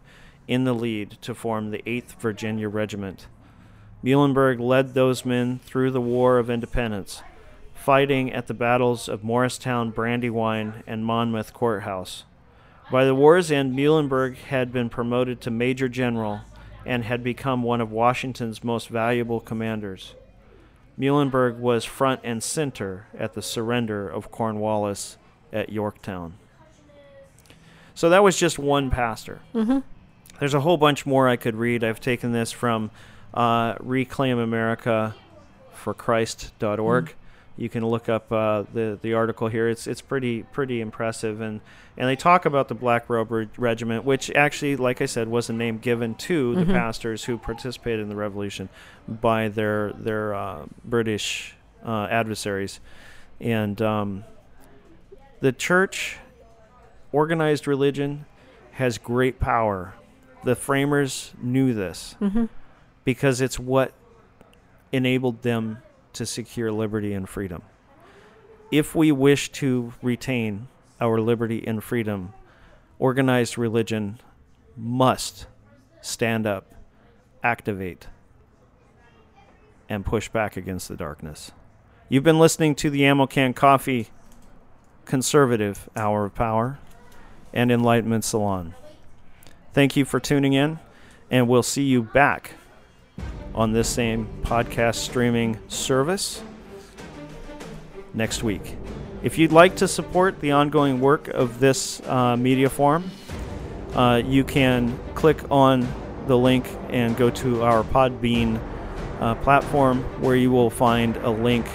in the lead to form the 8th Virginia Regiment. Muhlenberg led those men through the War of Independence, fighting at the battles of Morristown, Brandywine, and Monmouth Courthouse. By the war's end, Muhlenberg had been promoted to Major General and had become one of Washington's most valuable commanders. Muhlenberg was front and center at the surrender of Cornwallis at Yorktown. So that was just one pastor. Mm-hmm. There's a whole bunch more I could read. I've taken this from uh, reclaimamericaforchrist.org. You can look up uh, the the article here. It's it's pretty pretty impressive, and and they talk about the Black Robe Re- Regiment, which actually, like I said, was a name given to the pastors who participated in the revolution by their their uh, British uh, adversaries, and um, the church, organized religion, has great power. The framers knew this because it's what enabled them to secure liberty and freedom. If we wish to retain our liberty and freedom, organized religion must stand up, activate, and push back against the darkness. You've been listening to the Ammo Can Coffee Conservative Hour of Power and Enlightenment Salon. Thank you for tuning in, and we'll see you back on this same podcast streaming service next week. If you'd like to support the ongoing work of this uh, media forum, uh, you can click on the link and go to our Podbean uh, platform where you will find a link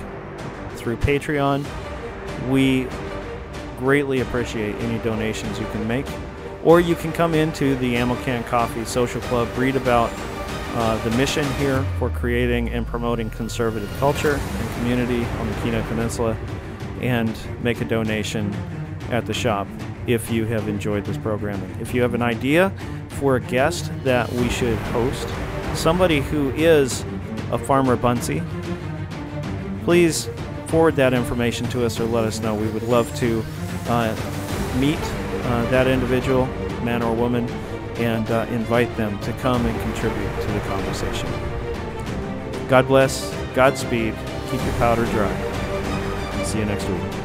through Patreon. We greatly appreciate any donations you can make. Or you can come into the Ammo Can Coffee Social Club, read about uh, the mission here for creating and promoting conservative culture and community on the Kenai Peninsula, and make a donation at the shop if you have enjoyed this programming. If you have an idea for a guest that we should host, somebody who is a farmer Bunsey, please forward that information to us or let us know. We would love to uh, meet uh, that individual, man or woman, and uh, invite them to come and contribute to the conversation. God bless, Godspeed, keep your powder dry. See you next week.